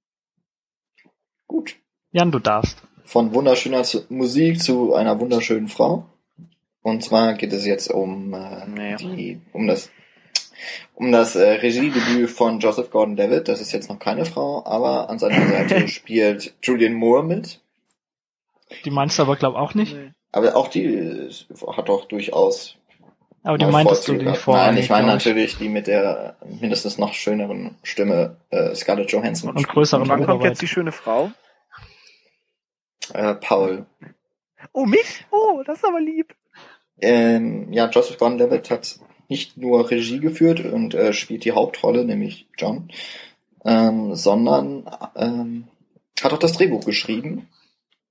gut. Jan, du darfst. Von wunderschöner Musik zu einer wunderschönen Frau. Und zwar geht es jetzt um, äh, Naja. die, um das, um das äh, Regiedebüt von Joseph Gordon-Levitt. Das ist jetzt noch keine Frau, aber an seiner Seite spielt Julian Moore mit. Die meinst du aber glaub auch nicht. Nee. Aber auch die äh, hat doch durchaus Aber die mal meintest du die vorher Nein, nicht, ich meine natürlich die mit der mindestens noch schöneren Stimme äh, Scarlett Johansson. Und größeren Und wann kommt jetzt die schöne Frau? Äh, Paul. Oh, mich? Oh, das ist aber lieb. Ähm, ja, Joseph Gordon-Levitt hat nicht nur Regie geführt und äh, spielt die Hauptrolle, nämlich John, ähm, sondern ähm, hat auch das Drehbuch geschrieben.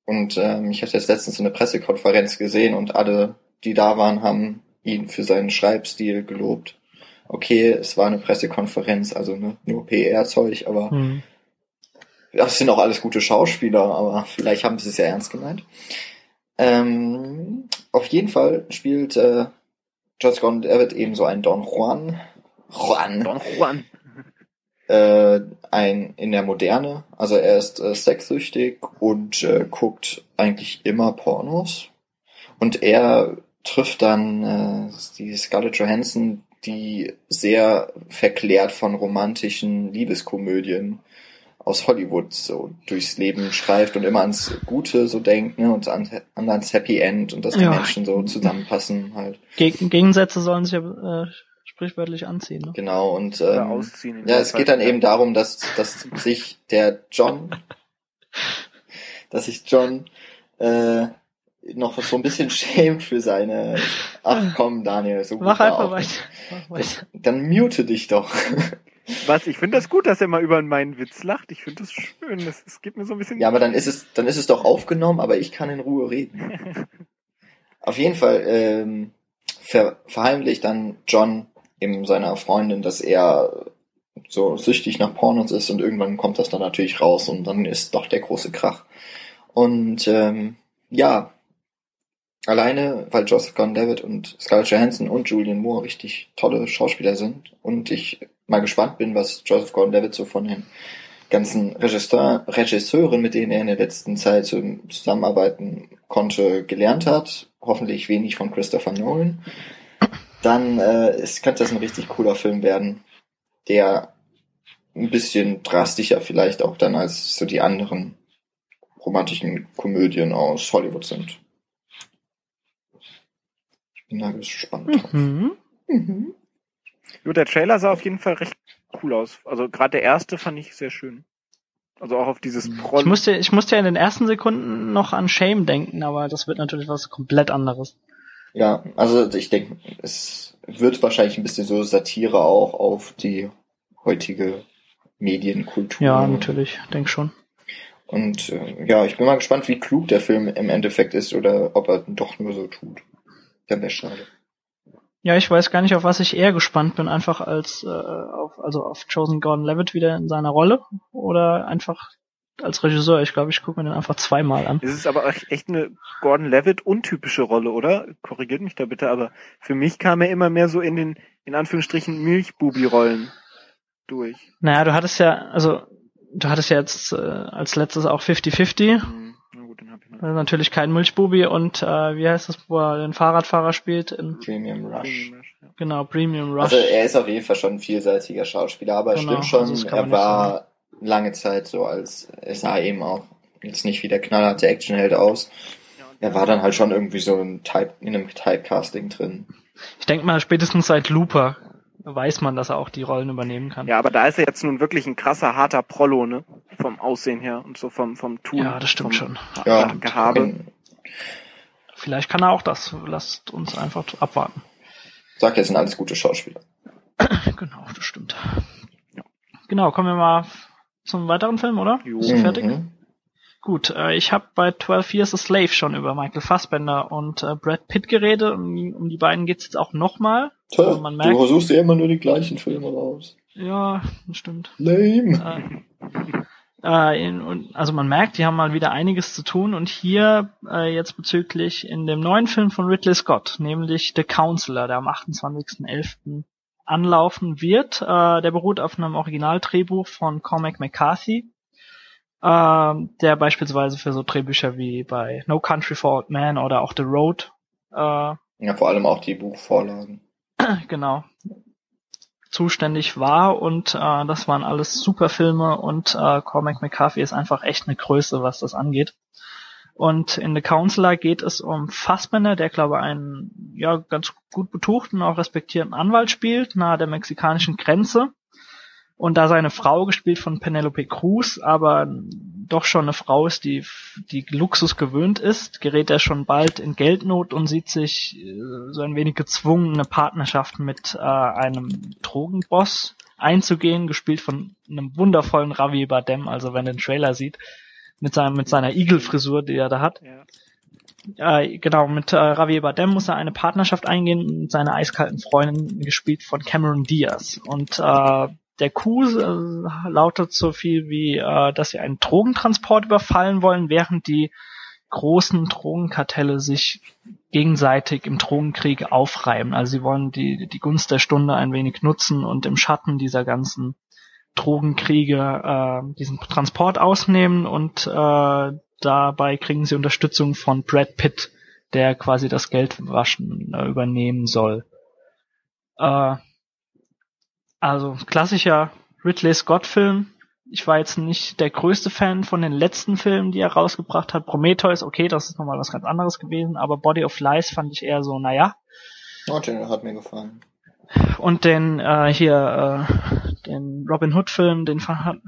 Und ähm, ich hatte jetzt letztens eine Pressekonferenz gesehen und alle, die da waren, haben ihn für seinen Schreibstil gelobt. Okay, es war eine Pressekonferenz, also ne, nur PR-Zeug, aber Hm. das sind auch alles gute Schauspieler, aber vielleicht haben sie es ja ernst gemeint. Ähm, auf jeden Fall spielt äh, Joseph Gordon-Levitt ebenso einen Don Juan. Juan. Don Juan. Äh, ein in der Moderne. Also er ist äh, sexsüchtig und äh, guckt eigentlich immer Pornos. Und er trifft dann äh, die Scarlett Johansson, die sehr verklärt von romantischen Liebeskomödien aus Hollywood so durchs Leben schreift und immer ans Gute so denkt ne, und an, an ans Happy End und dass die Ja. Menschen so zusammenpassen halt. Geg Gegensätze sollen sich ja äh, sprichwörtlich anziehen. Ne? Genau und Oder ähm, ausziehen. ja, es Fall. geht dann eben darum, dass, dass sich der John, dass sich John äh, noch so ein bisschen schämt für seine. Ach komm, Daniel, so gut Mach einfach auch weiter. Mach weiter. Dann mute dich doch. Was? Ich finde das gut, dass er mal über meinen Witz lacht. Ich finde das schön. Das, das gibt mir so ein bisschen. Ja, aber dann ist es, dann ist es doch aufgenommen, aber ich kann in Ruhe reden. Auf jeden Fall ähm, ver verheimlicht dann John eben seiner Freundin, dass er so süchtig nach Pornos ist und irgendwann kommt das dann natürlich raus und dann ist doch der große Krach. Und ähm, ja, alleine, weil Joseph Gordon-Levitt und Scarlett Johansson und Julian Moore richtig tolle Schauspieler sind und ich mal gespannt bin, was Joseph Gordon-Levitt so von den ganzen Regisseur, Regisseuren, mit denen er in der letzten Zeit zusammenarbeiten konnte, gelernt hat. Hoffentlich wenig von Christopher Nolan. Dann äh, es könnte das ein richtig cooler Film werden, der ein bisschen drastischer vielleicht auch dann als so die anderen romantischen Komödien aus Hollywood sind. Ich bin da gespannt drauf. Mhm. Mhm. Gut, der Trailer sah auf jeden Fall recht cool aus. Also gerade der erste fand ich sehr schön. Also auch auf dieses Proll. Ich musste, ich musste ja in den ersten Sekunden noch an Shame denken, aber das wird natürlich was komplett anderes. Ja, also ich denke, es wird wahrscheinlich ein bisschen so Satire auch auf die heutige Medienkultur. Ja, natürlich, denk schon. Und äh, ja, ich bin mal gespannt, wie klug der Film im Endeffekt ist oder ob er doch nur so tut. Dann wäre schade. Ja, ich weiß gar nicht, auf was ich eher gespannt bin, einfach als äh, auf also auf Chosen Gordon Levitt wieder in seiner Rolle oder einfach als Regisseur. Ich glaube, ich gucke mir den einfach zweimal an. Es ist aber echt eine Gordon Levitt untypische Rolle, oder? Korrigiert mich da bitte, aber für mich kam er immer mehr so in den, in Anführungsstrichen, Milchbubi-Rollen durch. Naja, du hattest ja, also du hattest ja jetzt äh, als letztes auch 50-50. Hm, na gut, den hab ich noch. Das ist natürlich kein Milchbubi und äh, wie heißt das, wo er den Fahrradfahrer spielt? In, Premium Rush. Premium Rush, ja. genau, Premium Rush. Also er ist auf jeden Fall schon ein vielseitiger Schauspieler, aber Genau, stimmt schon, also er war lange Zeit so als, es sah eben auch jetzt nicht wie der knallharte Actionheld aus. Ja, Er war dann halt schon irgendwie so ein Type, in einem Typecasting drin. ich denke mal, spätestens seit Looper weiß man, dass er auch die Rollen übernehmen kann. Ja, aber da ist er jetzt nun wirklich ein krasser, harter Prollo, ne? Vom Aussehen her und so vom, vom Tun. Ja, das stimmt vom schon. Ja, Gehabe. Vielleicht kann er auch das. Lasst uns einfach abwarten. Sag ja, es sind alles gute Schauspieler. Genau, das stimmt. Genau, kommen wir mal zum weiteren Film, oder? Jo. Bist du fertig? Mhm. Gut, äh, ich habe bei 12 Years a Slave schon über Michael Fassbender und äh, Brad Pitt geredet. Um, die- um die beiden geht's jetzt auch nochmal. Toll, Also man merkt, du suchst ja immer nur die gleichen Filme raus. ja, das stimmt. Lame. Äh, äh, in, und, also man merkt, die haben mal wieder einiges zu tun und hier äh, jetzt bezüglich in dem neuen Film von Ridley Scott, nämlich The Counselor, der am 28.11. anlaufen wird. Äh, der beruht auf einem Originaldrehbuch von Cormac McCarthy, ähm, der beispielsweise für so Drehbücher wie bei No Country for Old Men oder auch The Road äh, Ja, vor allem auch die Buchvorlagen. genau zuständig war und äh, das waren alles super Filme und äh, Cormac McCarthy ist einfach echt eine Größe, was das angeht. Und in The Counselor geht es um Fassbender, der glaube einen ja ganz gut betuchten, auch respektierten Anwalt spielt, nahe der mexikanischen Grenze. Und da seine Frau, gespielt von Penelope Cruz, aber doch schon eine Frau ist, die, die Luxus gewöhnt ist, gerät er schon bald in Geldnot und sieht sich äh, so ein wenig gezwungen, eine Partnerschaft mit äh, einem Drogenboss einzugehen, gespielt von einem wundervollen Ravi Bardem, also wenn er den Trailer sieht, mit seinem, mit seiner Igelfrisur, die er da hat. Ja. Äh, genau, mit äh, Javier Bardem muss er eine Partnerschaft eingehen mit seiner eiskalten Freundin, gespielt von Cameron Diaz. Und äh, der Coup äh, lautet so viel wie, äh, dass sie einen Drogentransport überfallen wollen, während die großen Drogenkartelle sich gegenseitig im Drogenkrieg aufreiben. Also sie wollen die, die Gunst der Stunde ein wenig nutzen und im Schatten dieser ganzen Drogenkriege äh, diesen Transport ausnehmen und äh, dabei kriegen sie Unterstützung von Brad Pitt, der quasi das Geldwaschen äh, übernehmen soll. Äh, also klassischer Ridley Scott-Film. Ich war jetzt nicht der größte Fan von den letzten Filmen, die er rausgebracht hat. Prometheus, okay, das ist nochmal was ganz anderes gewesen, aber Body of Lies fand ich eher so, naja. Oh, der hat mir gefallen. Und den äh, hier, äh, den Robin Hood-Film, den, fand,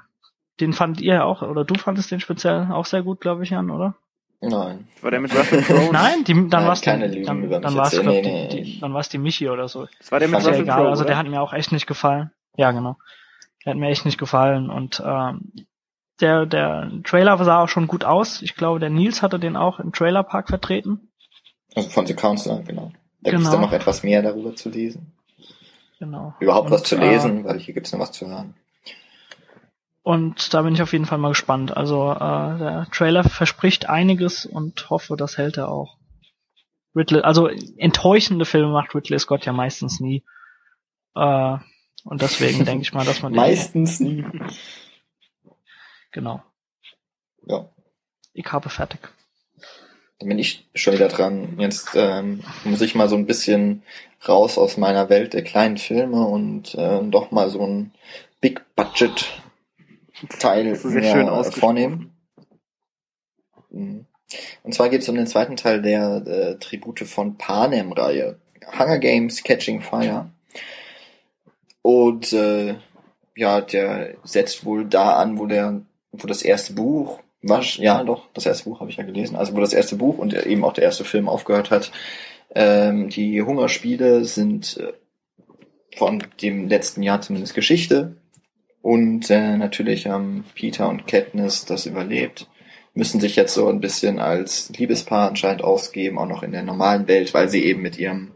den fand ihr auch, oder du fandest den speziell auch sehr gut, glaube ich, Jan, oder? Nein. War der mit Russell Crowe? Nein, die, dann Nein, war's keine die, Lügen dann, über dann war's Nee, die, nee, die, dann war's die Michi oder so. Das war der mit Ist ja Russell egal, Crowe, also der hat mir auch echt nicht gefallen. Ja, genau. Der hat mir echt nicht gefallen und ähm, der, der Trailer sah auch schon gut aus. Ich glaube, der Nils hatte den auch im Trailerpark vertreten. Also von The Counselor, genau. Da Genau. dann noch etwas mehr darüber zu lesen. Genau. Überhaupt und, was zu äh, lesen, weil hier gibt's noch was zu hören. Und da bin ich auf jeden Fall mal gespannt. Also äh, der Trailer verspricht einiges und hoffe, das hält er auch. Ridley, also enttäuschende Filme macht Ridley Scott ja meistens nie. Äh, und deswegen denke ich mal, dass man Meistens nie. genau. Ja. Ich habe fertig. Dann bin ich schon wieder dran. Jetzt ähm, muss ich mal so ein bisschen raus aus meiner Welt der kleinen Filme und ähm, doch mal so ein Big Budget Teil schön äh, vornehmen. Mhm. Und zwar geht es um den zweiten Teil der äh, Tribute von Panem-Reihe. Hunger Games Catching Fire. Und äh, ja, der setzt wohl da an, wo der, wo das erste Buch, was, ja doch, das erste Buch habe ich ja gelesen, also wo das erste Buch und eben auch der erste Film aufgehört hat. Ähm, die Hungerspiele sind äh, von dem letzten Jahr zumindest Geschichte. Und äh, natürlich haben Peter und Katniss das überlebt. Müssen sich jetzt so ein bisschen als Liebespaar anscheinend ausgeben, auch noch in der normalen Welt, weil sie eben mit ihrem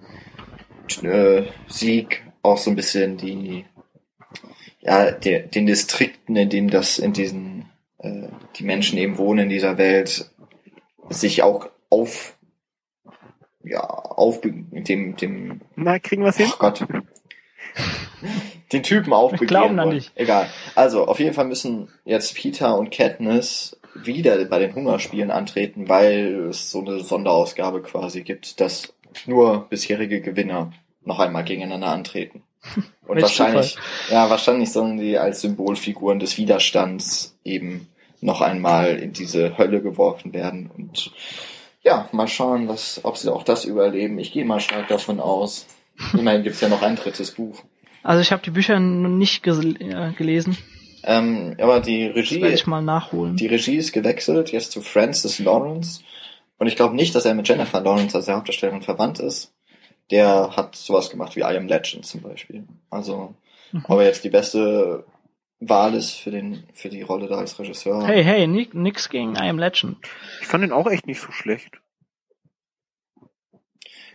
äh, Sieg auch so ein bisschen die, ja, der, den Distrikten, in denen das, in diesen, äh, die Menschen eben wohnen in dieser Welt, sich auch auf, ja, auf dem, dem Na, kriegen wir es hin? Oh Gott. Den Typen aufbegehren glauben an dich. Egal. Also, auf jeden Fall müssen jetzt Peter und Katniss wieder bei den Hungerspielen antreten, weil es so eine Sonderausgabe quasi gibt, dass nur bisherige Gewinner noch einmal gegeneinander antreten. Und wahrscheinlich, ja, wahrscheinlich sollen die als Symbolfiguren des Widerstands eben noch einmal in diese Hölle geworfen werden. Und ja, mal schauen, was, ob sie auch das überleben. Ich gehe mal stark davon aus. Immerhin gibt's ja noch ein drittes Buch. Also ich habe die Bücher noch nicht ges- äh, gelesen. Ähm, aber die Das Regie, ich mal nachholen. die Regie ist gewechselt, jetzt zu Francis Lawrence. Und ich glaube nicht, dass er mit Jennifer Lawrence als der Hauptdarstellerin verwandt ist. Der hat sowas gemacht wie I Am Legend zum Beispiel. Also, Mhm. ob er jetzt die beste Wahl ist für den, für die Rolle da als Regisseur. Hey, hey, ni- nix gegen I Am Legend. Ich fand den auch echt nicht so schlecht.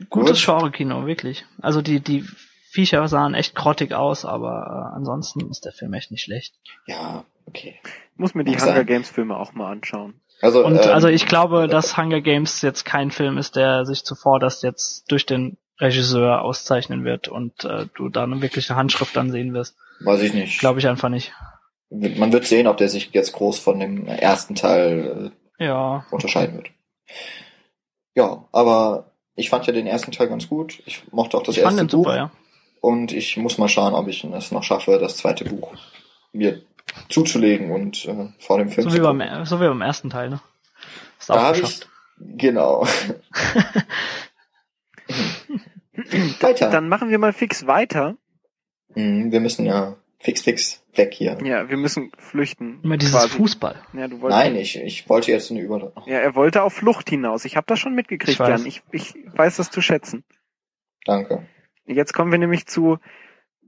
Gutes Gut. Genre-Kino, wirklich. Also die, die Viecher sahen echt grottig aus, aber äh, ansonsten ist der Film echt nicht schlecht. Ja, okay. Ich muss mir die Mag Hunger sein. Games Filme auch mal anschauen. Also, Und ähm, also ich glaube, dass Hunger Games jetzt kein Film ist, der sich zuvor das jetzt durch den Regisseur auszeichnen wird und äh, du da eine wirkliche Handschrift dann sehen wirst. Weiß ich nicht. Glaube ich einfach nicht. Man wird sehen, ob der sich jetzt groß von dem ersten Teil Ja. äh, unterscheiden wird. Ja, aber ich fand ja den ersten Teil ganz gut. Ich mochte auch das ich fand erste den super, Buch. ja. Und ich muss mal schauen, ob ich es noch schaffe, das zweite Buch mir zuzulegen und äh, vor dem Film So zu wie, beim, so wie beim ersten Teil, ne? Ist Da auch habe ich, genau. Weiter. Dann machen wir mal fix weiter. Mhm, wir müssen ja fix, fix weg hier. Ja, wir müssen flüchten. Immer dieses quasi. Fußball. Ja, du wolltest. Nein, ich, ich wollte jetzt eine Über... Ja, er wollte auf Flucht hinaus. Ich habe das schon mitgekriegt, Ich weiß. Jan. Ich, ich weiß das zu schätzen. Danke. Jetzt kommen wir nämlich zu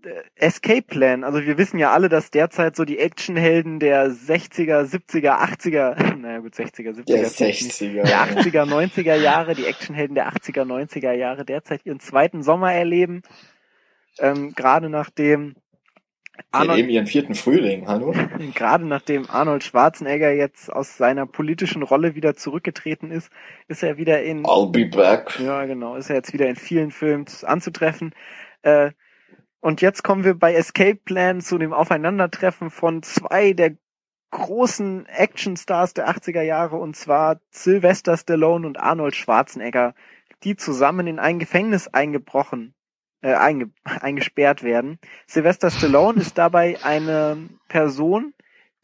äh, Escape Plan. Also wir wissen ja alle, dass derzeit so die Actionhelden der 60er, 70er, 80er, naja gut, 60er, 70er, Der vielleicht nicht. 60er. der 80er, 90er Jahre, die Actionhelden der 80er, 90er Jahre derzeit ihren zweiten Sommer erleben. Ähm, gerade nachdem Arnold, ihren vierten Frühling, hallo? gerade nachdem Arnold Schwarzenegger jetzt aus seiner politischen Rolle wieder zurückgetreten ist, ist er wieder in I'll be back. Ja, genau. Ist ja jetzt wieder in vielen Filmen anzutreffen. Äh, Und jetzt kommen wir bei Escape Plan zu dem Aufeinandertreffen von zwei der großen Actionstars der 80er Jahre, und zwar Sylvester Stallone und Arnold Schwarzenegger, die zusammen in ein Gefängnis eingebrochen, äh, einge, eingesperrt werden. Sylvester Stallone ist dabei eine Person,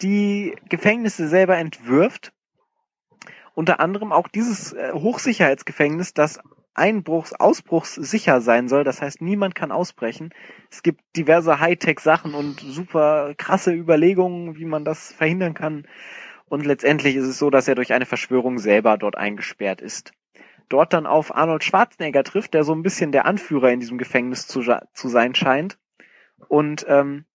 die Gefängnisse selber entwirft. Unter anderem auch dieses äh, Hochsicherheitsgefängnis, das Einbruchs, ausbruchssicher sein soll. Das heißt, niemand kann ausbrechen. Es gibt diverse Hightech-Sachen und super krasse Überlegungen, wie man das verhindern kann. Und letztendlich ist es so, dass er durch eine Verschwörung selber dort eingesperrt ist. Dort dann auf Arnold Schwarzenegger trifft, der so ein bisschen der Anführer in diesem Gefängnis zu, zu sein scheint. Und ähm,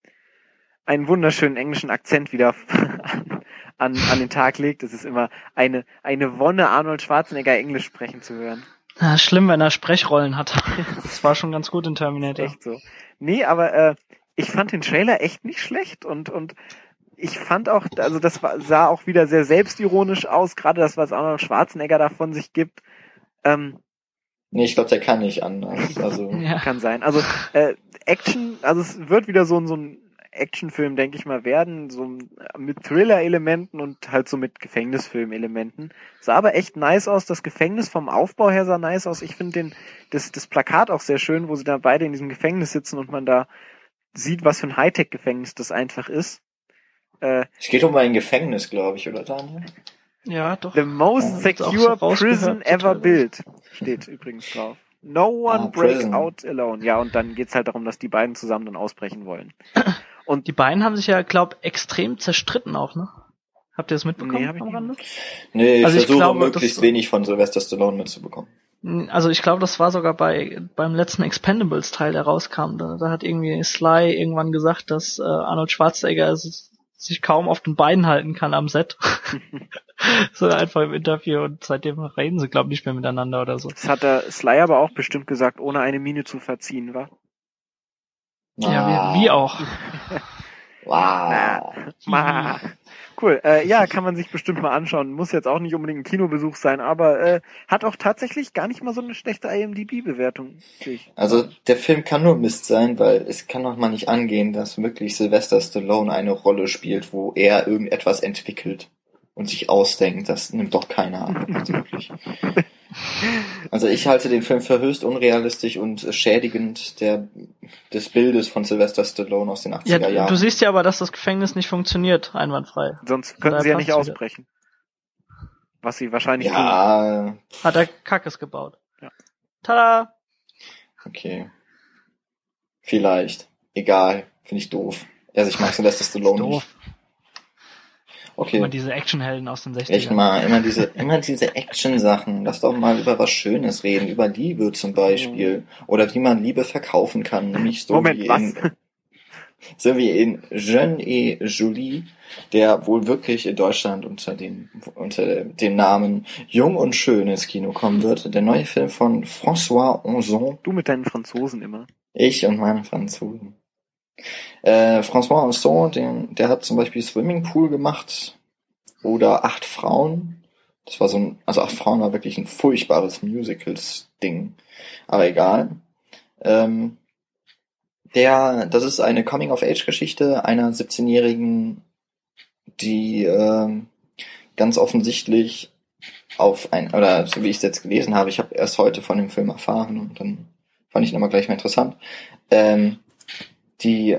einen wunderschönen englischen Akzent wieder an, an den Tag legt. Es ist immer eine, eine Wonne, Arnold Schwarzenegger Englisch sprechen zu hören. Ja, schlimm, wenn er Sprechrollen hat. Das war schon ganz gut in Terminator. Echt so. Nee, aber äh, ich fand den Trailer echt nicht schlecht und, und ich fand auch, also das sah auch wieder sehr selbstironisch aus, gerade das, was Arnold Schwarzenegger da von sich gibt. Ähm, nee, ich glaube, der kann nicht anders. Also ja. kann sein. Also äh, Action, also es wird wieder so, so ein Actionfilm, denke ich mal, werden, so mit Thriller-Elementen und halt so mit Gefängnisfilm-Elementen. Sah aber echt nice aus. Das Gefängnis vom Aufbau her sah nice aus. Ich finde den, das, das Plakat auch sehr schön, wo sie da beide in diesem Gefängnis sitzen und man da sieht, was für ein Hightech-Gefängnis das einfach ist. Äh, es geht um ein Gefängnis, glaube ich, oder Daniel? Ja, doch. The most secure prison ever built. Steht übrigens drauf. No one ah, break prison. out alone. Ja, und dann geht's halt darum, dass die beiden zusammen dann ausbrechen wollen. Und die beiden haben sich ja, glaub, extrem zerstritten auch, ne? Habt ihr das mitbekommen nee, hab ich am Rande? Nee, ich also versuche ich glaube, möglichst das, wenig von Sylvester Stallone mitzubekommen. Also ich glaube, das war sogar bei beim letzten Expendables Teil, der rauskam. Da, da hat irgendwie Sly irgendwann gesagt, dass äh, Arnold Schwarzenegger sich kaum auf den Beinen halten kann am Set. so einfach im Interview und seitdem reden sie, glaube ich, nicht mehr miteinander oder so. Das hat der Sly aber auch bestimmt gesagt, ohne eine Miene zu verziehen, war. Ja, wie, wie auch. wow. Cool. Äh, ja, kann man sich bestimmt mal anschauen. Muss jetzt auch nicht unbedingt ein Kinobesuch sein, aber äh, hat auch tatsächlich gar nicht mal so eine schlechte IMDb-Bewertung. Also der Film kann nur Mist sein, weil es kann doch mal nicht angehen, dass wirklich Sylvester Stallone eine Rolle spielt, wo er irgendetwas entwickelt und sich ausdenkt. Das nimmt doch keiner an. Also wirklich. Also ich halte den Film für höchst unrealistisch und schädigend der, des Bildes von Sylvester Stallone aus den 80er Jahren. du siehst ja aber, dass das Gefängnis nicht funktioniert, einwandfrei. Sonst könnten sie ja nicht ausbrechen. Was sie wahrscheinlich ja. tun. Hat er Kackes gebaut. Ja. Tada! Okay. Vielleicht. Egal. Finde ich doof. Also ich mag Sylvester Stallone nicht. Okay. Immer diese Actionhelden aus den 60ern. Echt mal, immer diese, immer diese Action-Sachen. Lass doch mal über was Schönes reden, über Liebe zum Beispiel. Mhm. Oder wie man Liebe verkaufen kann, nämlich so Moment, wie was? in, so wie in Jeune et Julie, der wohl wirklich in Deutschland unter dem, unter dem Namen Jung und Schön ins Kino kommen wird. Der neue Film von François Ozon. Du mit deinen Franzosen immer. Ich und meine Franzosen. Äh, François Anson, den, der hat zum Beispiel Swimmingpool gemacht oder Acht Frauen. Das war so ein, also Acht Frauen war wirklich ein furchtbares Musicals-Ding. Aber egal. Ähm, der, das ist eine Coming-of-Age-Geschichte einer 17-Jährigen, die äh, ganz offensichtlich auf ein, oder so wie ich es jetzt gelesen habe, ich habe erst heute von dem Film erfahren und dann fand ich ihn immer gleich mal interessant, ähm, die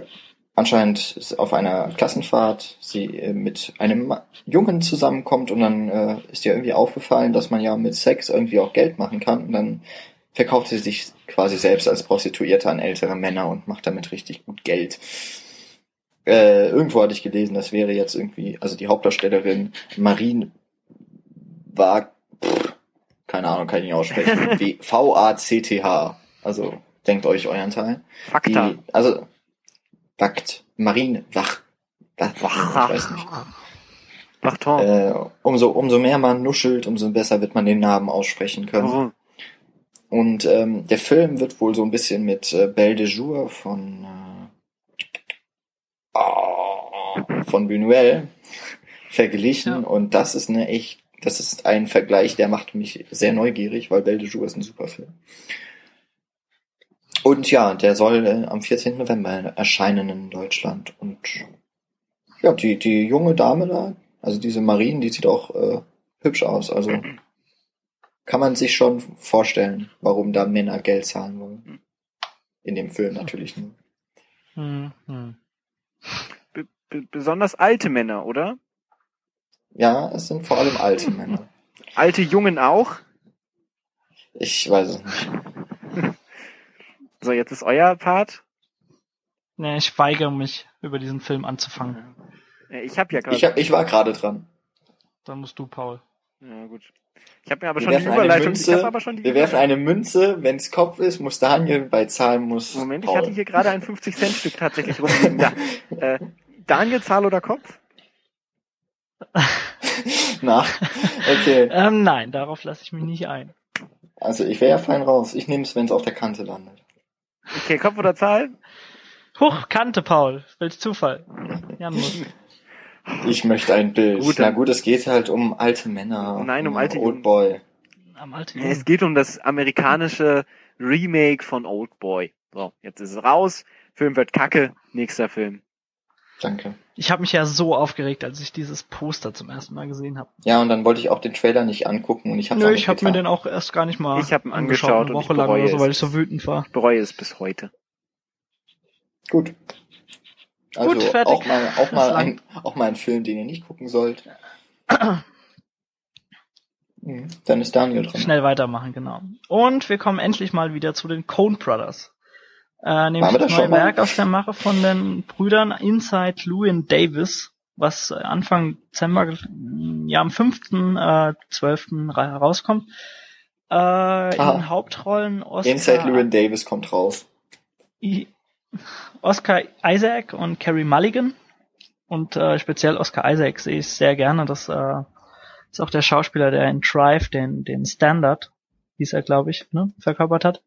anscheinend auf einer Klassenfahrt sie äh, mit einem Jungen zusammenkommt und dann äh, ist ihr irgendwie aufgefallen, dass man ja mit Sex irgendwie auch Geld machen kann und dann verkauft sie sich quasi selbst als Prostituierte an ältere Männer und macht damit richtig gut Geld. Äh, irgendwo hatte ich gelesen, das wäre jetzt irgendwie, also die Hauptdarstellerin Marine war, pff, keine Ahnung, kann ich nicht aussprechen, V-A-C-T-H. Also denkt euch euren Teil. Fakta. Die, also Wagt, Marine, Wach, Wach, Wach ich weiß nicht. Wachton. Äh, umso, umso mehr man nuschelt, umso besser wird man den Namen aussprechen können. Mhm. Und ähm, der Film wird wohl so ein bisschen mit äh, Belle de Jour von äh, oh, von Buñuel verglichen ja. und das ist eine echt, das ist ein Vergleich, der macht mich sehr neugierig, weil Belle de Jour ist ein super Film. Und ja, der soll äh, am 14. November erscheinen in Deutschland. Und ja, die, die junge Dame da, also diese Marien, die sieht auch äh, hübsch aus. Also kann man sich schon vorstellen, warum da Männer Geld zahlen wollen. In dem Film natürlich nur. Hm, hm. Be be besonders alte Männer, oder? Ja, es sind vor allem alte Männer. Alte Jungen auch? Ich weiß es nicht. So, jetzt ist euer Part. Nee, ich weigere mich, über diesen Film anzufangen. Ich habe ja gerade. Ich, hab, ich war gerade dran. Dann musst du, Paul. Ja, gut. Ich habe mir aber Wir schon die werfen eine Überleitung. ich Münze. habe aber schon die Wir werfen eine Münze, wenn's Kopf ist, muss Daniel, bei Zahlen muss Moment, ich Paul. hatte hier gerade ein 50-Cent-Stück tatsächlich rumliegen. Da. Äh, Daniel, Zahl oder Kopf? Na, okay. Ähm, nein, darauf lasse ich mich nicht ein. Also ich wäre ja fein raus. Ich nehme es, wenn es auf der Kante landet. Okay, Kopf oder Zahl? Huch, Kante, Paul. Welch Zufall. Jan muss. Ich möchte ein Bild. Gut, Na gut, es geht halt um alte Männer. Nein, um alte Old Jungen. Boy. Am alten Ja, Es geht um das amerikanische Remake von Old Boy. So, jetzt ist es raus. Film wird kacke. Nächster Film. Danke. Ich habe mich ja so aufgeregt, als ich dieses Poster zum ersten Mal gesehen habe. Ja, und dann wollte ich auch den Trailer nicht angucken und ich habe Nö, ich habe mir den auch erst gar nicht mal Ich hab ihn angeschaut eine und ich Woche lang bereue oder so, es. weil ich so wütend war. Ich bereue es bis heute. Gut. Also Gut, fertig. auch mal, auch mal ein, auch mal ein Film, den ihr nicht gucken sollt. Dann ist Daniel dran. Schnell weitermachen, genau. Und wir kommen endlich mal wieder zu den Coen Brothers. Äh, nämlich das das neue? Werk aus der Mache von den Brüdern Inside Llewyn Davis, was äh, Anfang Dezember, äh, ja am 5.12. ra- herauskommt. Äh, in Hauptrollen Oscar, Inside Llewyn Davis kommt raus. I- Oscar Isaac und Carrie Mulligan. Und äh, speziell Oscar Isaac sehe ich sehr gerne. Das äh, ist auch der Schauspieler, der in Drive den, den Standard, hieß er, glaube ich, ne, verkörpert hat.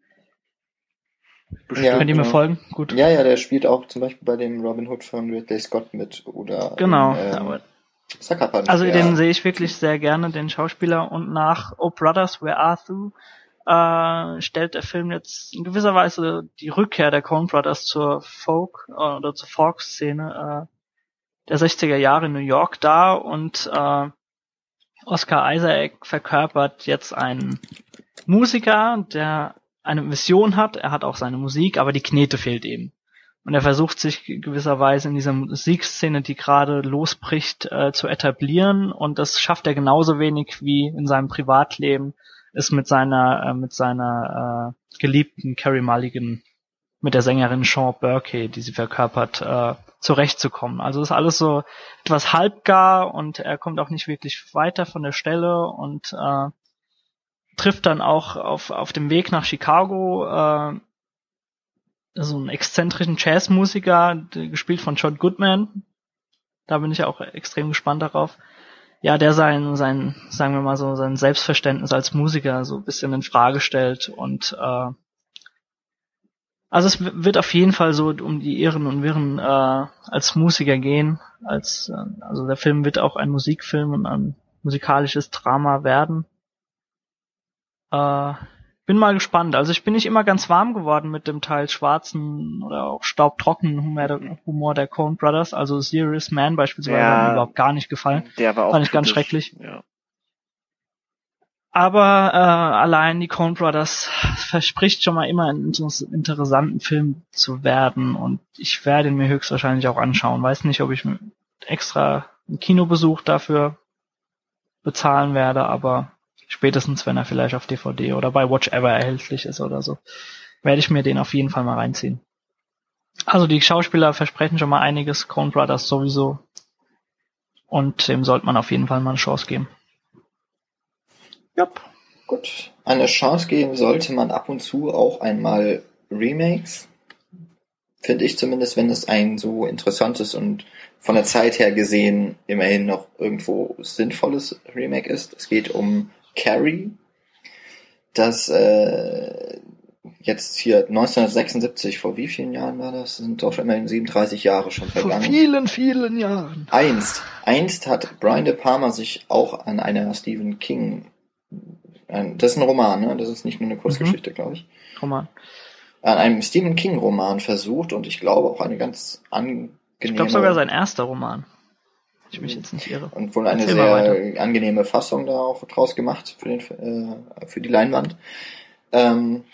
Ja, Könnt ihr mir folgen? Gut. Ja, ja, der spielt auch zum Beispiel bei dem Robin Hood von Ridley Scott mit oder Genau. in, ähm, aber, Sucker Punch. also ja. den sehe ich wirklich sehr gerne, den Schauspieler. Und nach Oh Brothers, Where Are You? Äh, stellt der Film jetzt in gewisser Weise die Rückkehr der Coen Brothers zur Folk äh, oder zur Folk-Szene äh, der 60er Jahre in New York dar und äh, Oscar Isaac verkörpert jetzt einen Musiker, der eine Vision hat. Er hat auch seine Musik, aber die Knete fehlt ihm. Und er versucht sich gewisserweise in dieser Musikszene, die gerade losbricht, äh, zu etablieren. Und das schafft er genauso wenig wie in seinem Privatleben es mit seiner äh, mit seiner äh, geliebten Carrie Mulligan, mit der Sängerin Sean Burkey, die sie verkörpert, äh, zurechtzukommen. Also ist alles so etwas halbgar und er kommt auch nicht wirklich weiter von der Stelle und äh, trifft dann auch auf, auf dem Weg nach Chicago äh, so einen exzentrischen Jazzmusiker, gespielt von John Goodman. Da bin ich auch extrem gespannt darauf. Ja, der sein, sein, sagen wir mal so, sein Selbstverständnis als Musiker so ein bisschen in Frage stellt und äh, also es wird auf jeden Fall so um die Irren und Wirren äh, als Musiker gehen. Als äh, also der Film wird auch ein Musikfilm und ein musikalisches Drama werden. Äh, bin mal gespannt. Also ich bin nicht immer ganz warm geworden mit dem teils schwarzen oder auch staubtrockenen Humor der, Humor der Coen Brothers. Also Serious Man beispielsweise Ja. hat mir überhaupt gar nicht gefallen. Der war auch Fand ich ganz kritisch. schrecklich. Ja. Aber äh, allein die Coen Brothers verspricht schon mal immer einen inter- interessanten Film zu werden und ich werde ihn mir höchstwahrscheinlich auch anschauen. Weiß nicht, ob ich extra einen Kinobesuch dafür bezahlen werde, aber spätestens wenn er vielleicht auf DVD oder bei Watch Ever erhältlich ist oder so, werde ich mir den auf jeden Fall mal reinziehen. Also die Schauspieler versprechen schon mal einiges, Coen Brothers sowieso. Und dem sollte man auf jeden Fall mal eine Chance geben. Yep. Gut. Eine Chance geben sollte man ab und zu auch einmal Remakes. Finde ich zumindest, wenn es ein so interessantes und von der Zeit her gesehen immerhin noch irgendwo sinnvolles Remake ist. Es geht um Carrie, das äh, jetzt hier 1976, vor wie vielen Jahren war das? Sind doch immerhin 37 Jahre schon Vor vergangen. vielen, vielen Jahren. Einst, einst hat Brian De Palma sich auch an einer Stephen King, ein, das ist ein Roman, ne? Das ist nicht nur eine Kurzgeschichte, glaube ich. Roman. an einem Stephen King Roman versucht und ich glaube auch eine ganz angenehme. Ich glaube sogar sein erster Roman. Ich mich jetzt nicht irre. Und wohl eine Erzähl sehr angenehme Fassung da auch draus gemacht für, den, äh, für die Leinwand. Ähm,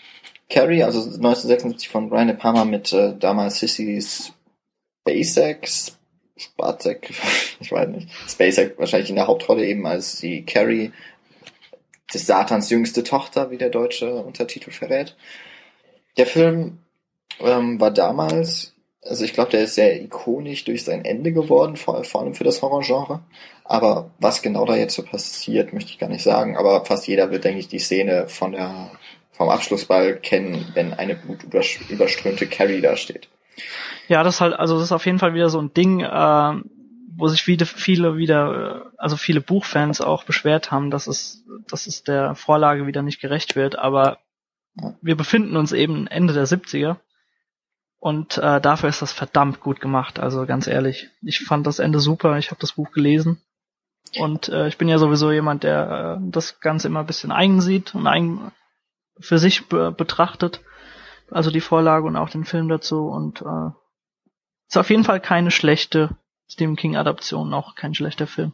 Carrie, also 1976 von Brian De Palma mit äh, damals Sissy Spacek, Spacek, ich weiß nicht, Spacek wahrscheinlich in der Hauptrolle eben als die Carrie des Satans jüngste Tochter, wie der deutsche Untertitel verrät. Der Film ähm, war damals, also ich glaube, der ist sehr ikonisch durch sein Ende geworden, vor, vor allem für das Horrorgenre. Aber was genau da jetzt so passiert, möchte ich gar nicht sagen. Aber fast jeder wird, denke ich, die Szene von der, vom Abschlussball kennen, wenn eine blutüberströmte Carrie da steht. Ja, das ist halt, also das ist auf jeden Fall wieder so ein Ding, äh, wo sich viele, viele wieder, also viele Buchfans auch beschwert haben, dass es, dass es der Vorlage wieder nicht gerecht wird. Aber wir befinden uns eben Ende der 70er und äh, dafür ist das verdammt gut gemacht. Also ganz ehrlich, ich fand das Ende super. Ich habe das Buch gelesen und äh, ich bin ja sowieso jemand, der äh, das Ganze immer ein bisschen eigen sieht und eigen für sich be betrachtet. Also die Vorlage und auch den Film dazu und äh, ist auf jeden Fall keine schlechte Stephen King Adaption, auch kein schlechter Film.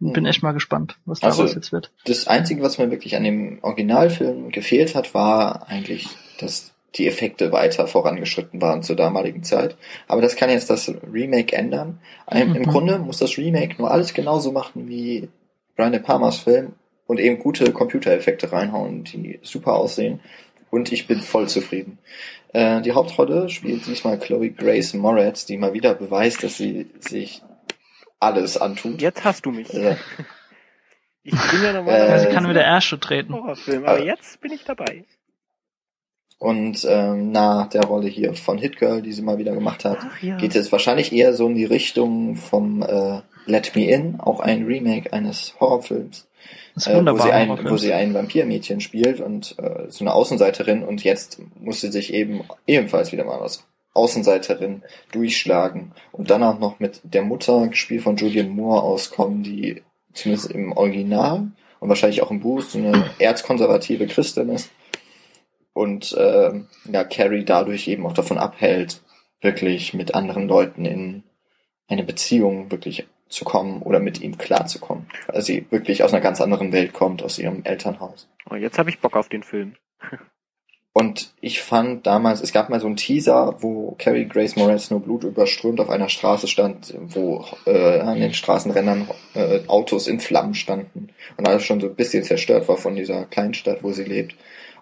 Und bin echt mal gespannt, was daraus Also, jetzt wird. Das Einzige, was mir wirklich an dem Originalfilm gefehlt hat, war eigentlich, dass die Effekte weiter vorangeschritten waren zur damaligen Zeit. Aber das kann jetzt das Remake ändern. Im, im Mhm. Grunde muss das Remake nur alles genauso machen wie Brian De Palmas Film und eben gute Computereffekte reinhauen, die super aussehen. Und ich bin voll zufrieden. Äh, die Hauptrolle spielt diesmal Chloe Grace Moretz, die mal wieder beweist, dass sie sich alles antut. Jetzt hast du mich. Äh, Ich bin ja Äh, normalerweise Sie kann wieder Ärsche treten. Horrorfilm, aber äh, jetzt bin ich dabei. Und ähm, nach der Rolle hier von Hit Girl, die sie mal wieder gemacht hat, Ach ja. geht es wahrscheinlich eher so in die Richtung vom äh, Let Me In, auch ein Remake eines Horrorfilms, äh, wo, sie ein, Horrorfilm. wo sie ein Vampirmädchen spielt und äh, so eine Außenseiterin und jetzt muss sie sich eben ebenfalls wieder mal als Außenseiterin durchschlagen und dann auch noch mit der Mutter, gespielt von Julian Moore, auskommen, die zumindest im Original und wahrscheinlich auch im Buch so eine erzkonservative Christin ist und ähm, ja, Carrie dadurch eben auch davon abhält, wirklich mit anderen Leuten in eine Beziehung wirklich zu kommen oder mit ihm klarzukommen. Weil sie wirklich aus einer ganz anderen Welt kommt, aus ihrem Elternhaus. Oh, jetzt habe ich Bock auf den Film. Und ich fand damals, es gab mal so einen Teaser, wo Carrie Grace Moretz nur blutüberströmt auf einer Straße stand, wo äh, an den Straßenrändern äh, Autos in Flammen standen und alles schon so ein bisschen zerstört war von dieser Kleinstadt, wo sie lebt.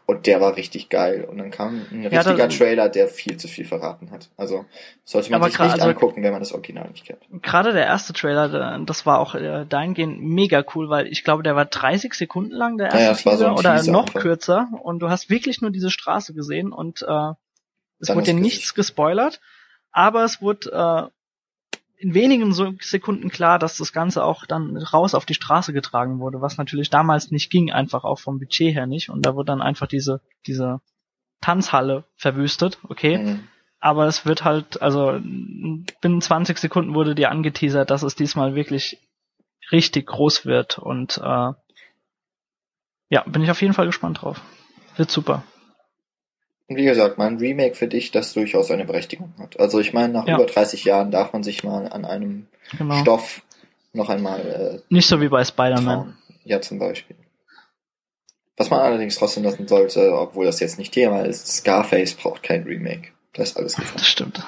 Und der war richtig geil. Und dann kam ein Ja, richtiger Trailer, der viel zu viel verraten hat. Also sollte man sich nicht also- angucken, wenn man das Original nicht kennt. Gerade der erste Trailer, das war auch äh, dahingehend mega cool, weil ich glaube, der war 30 Sekunden lang, der erste ja, es war so Teaser, ein oder Teaser noch einfach. kürzer und du hast wirklich nur diese Straße gesehen und äh, es Dann wurde dir nichts gespoilert, aber es wurde äh, in wenigen Sekunden klar, dass das Ganze auch dann raus auf die Straße getragen wurde, was natürlich damals nicht ging, einfach auch vom Budget her nicht und da wurde dann einfach diese diese Tanzhalle verwüstet, okay. Mhm. Aber es wird halt, also binnen 20 Sekunden wurde dir angeteasert, dass es diesmal wirklich richtig groß wird. Und äh, ja, bin ich auf jeden Fall gespannt drauf. Wird super. Und wie gesagt, mein Remake für dich, das durchaus eine Berechtigung hat. Also ich meine, nach Ja. über 30 Jahren darf man sich mal an einem Genau. Stoff noch einmal Nicht so wie bei äh, Spider-Man. Ja, zum Beispiel. Was man allerdings trotzdem lassen sollte, obwohl das jetzt nicht Thema ist, Scarface braucht kein Remake. Das ist alles gesagt. Das stimmt.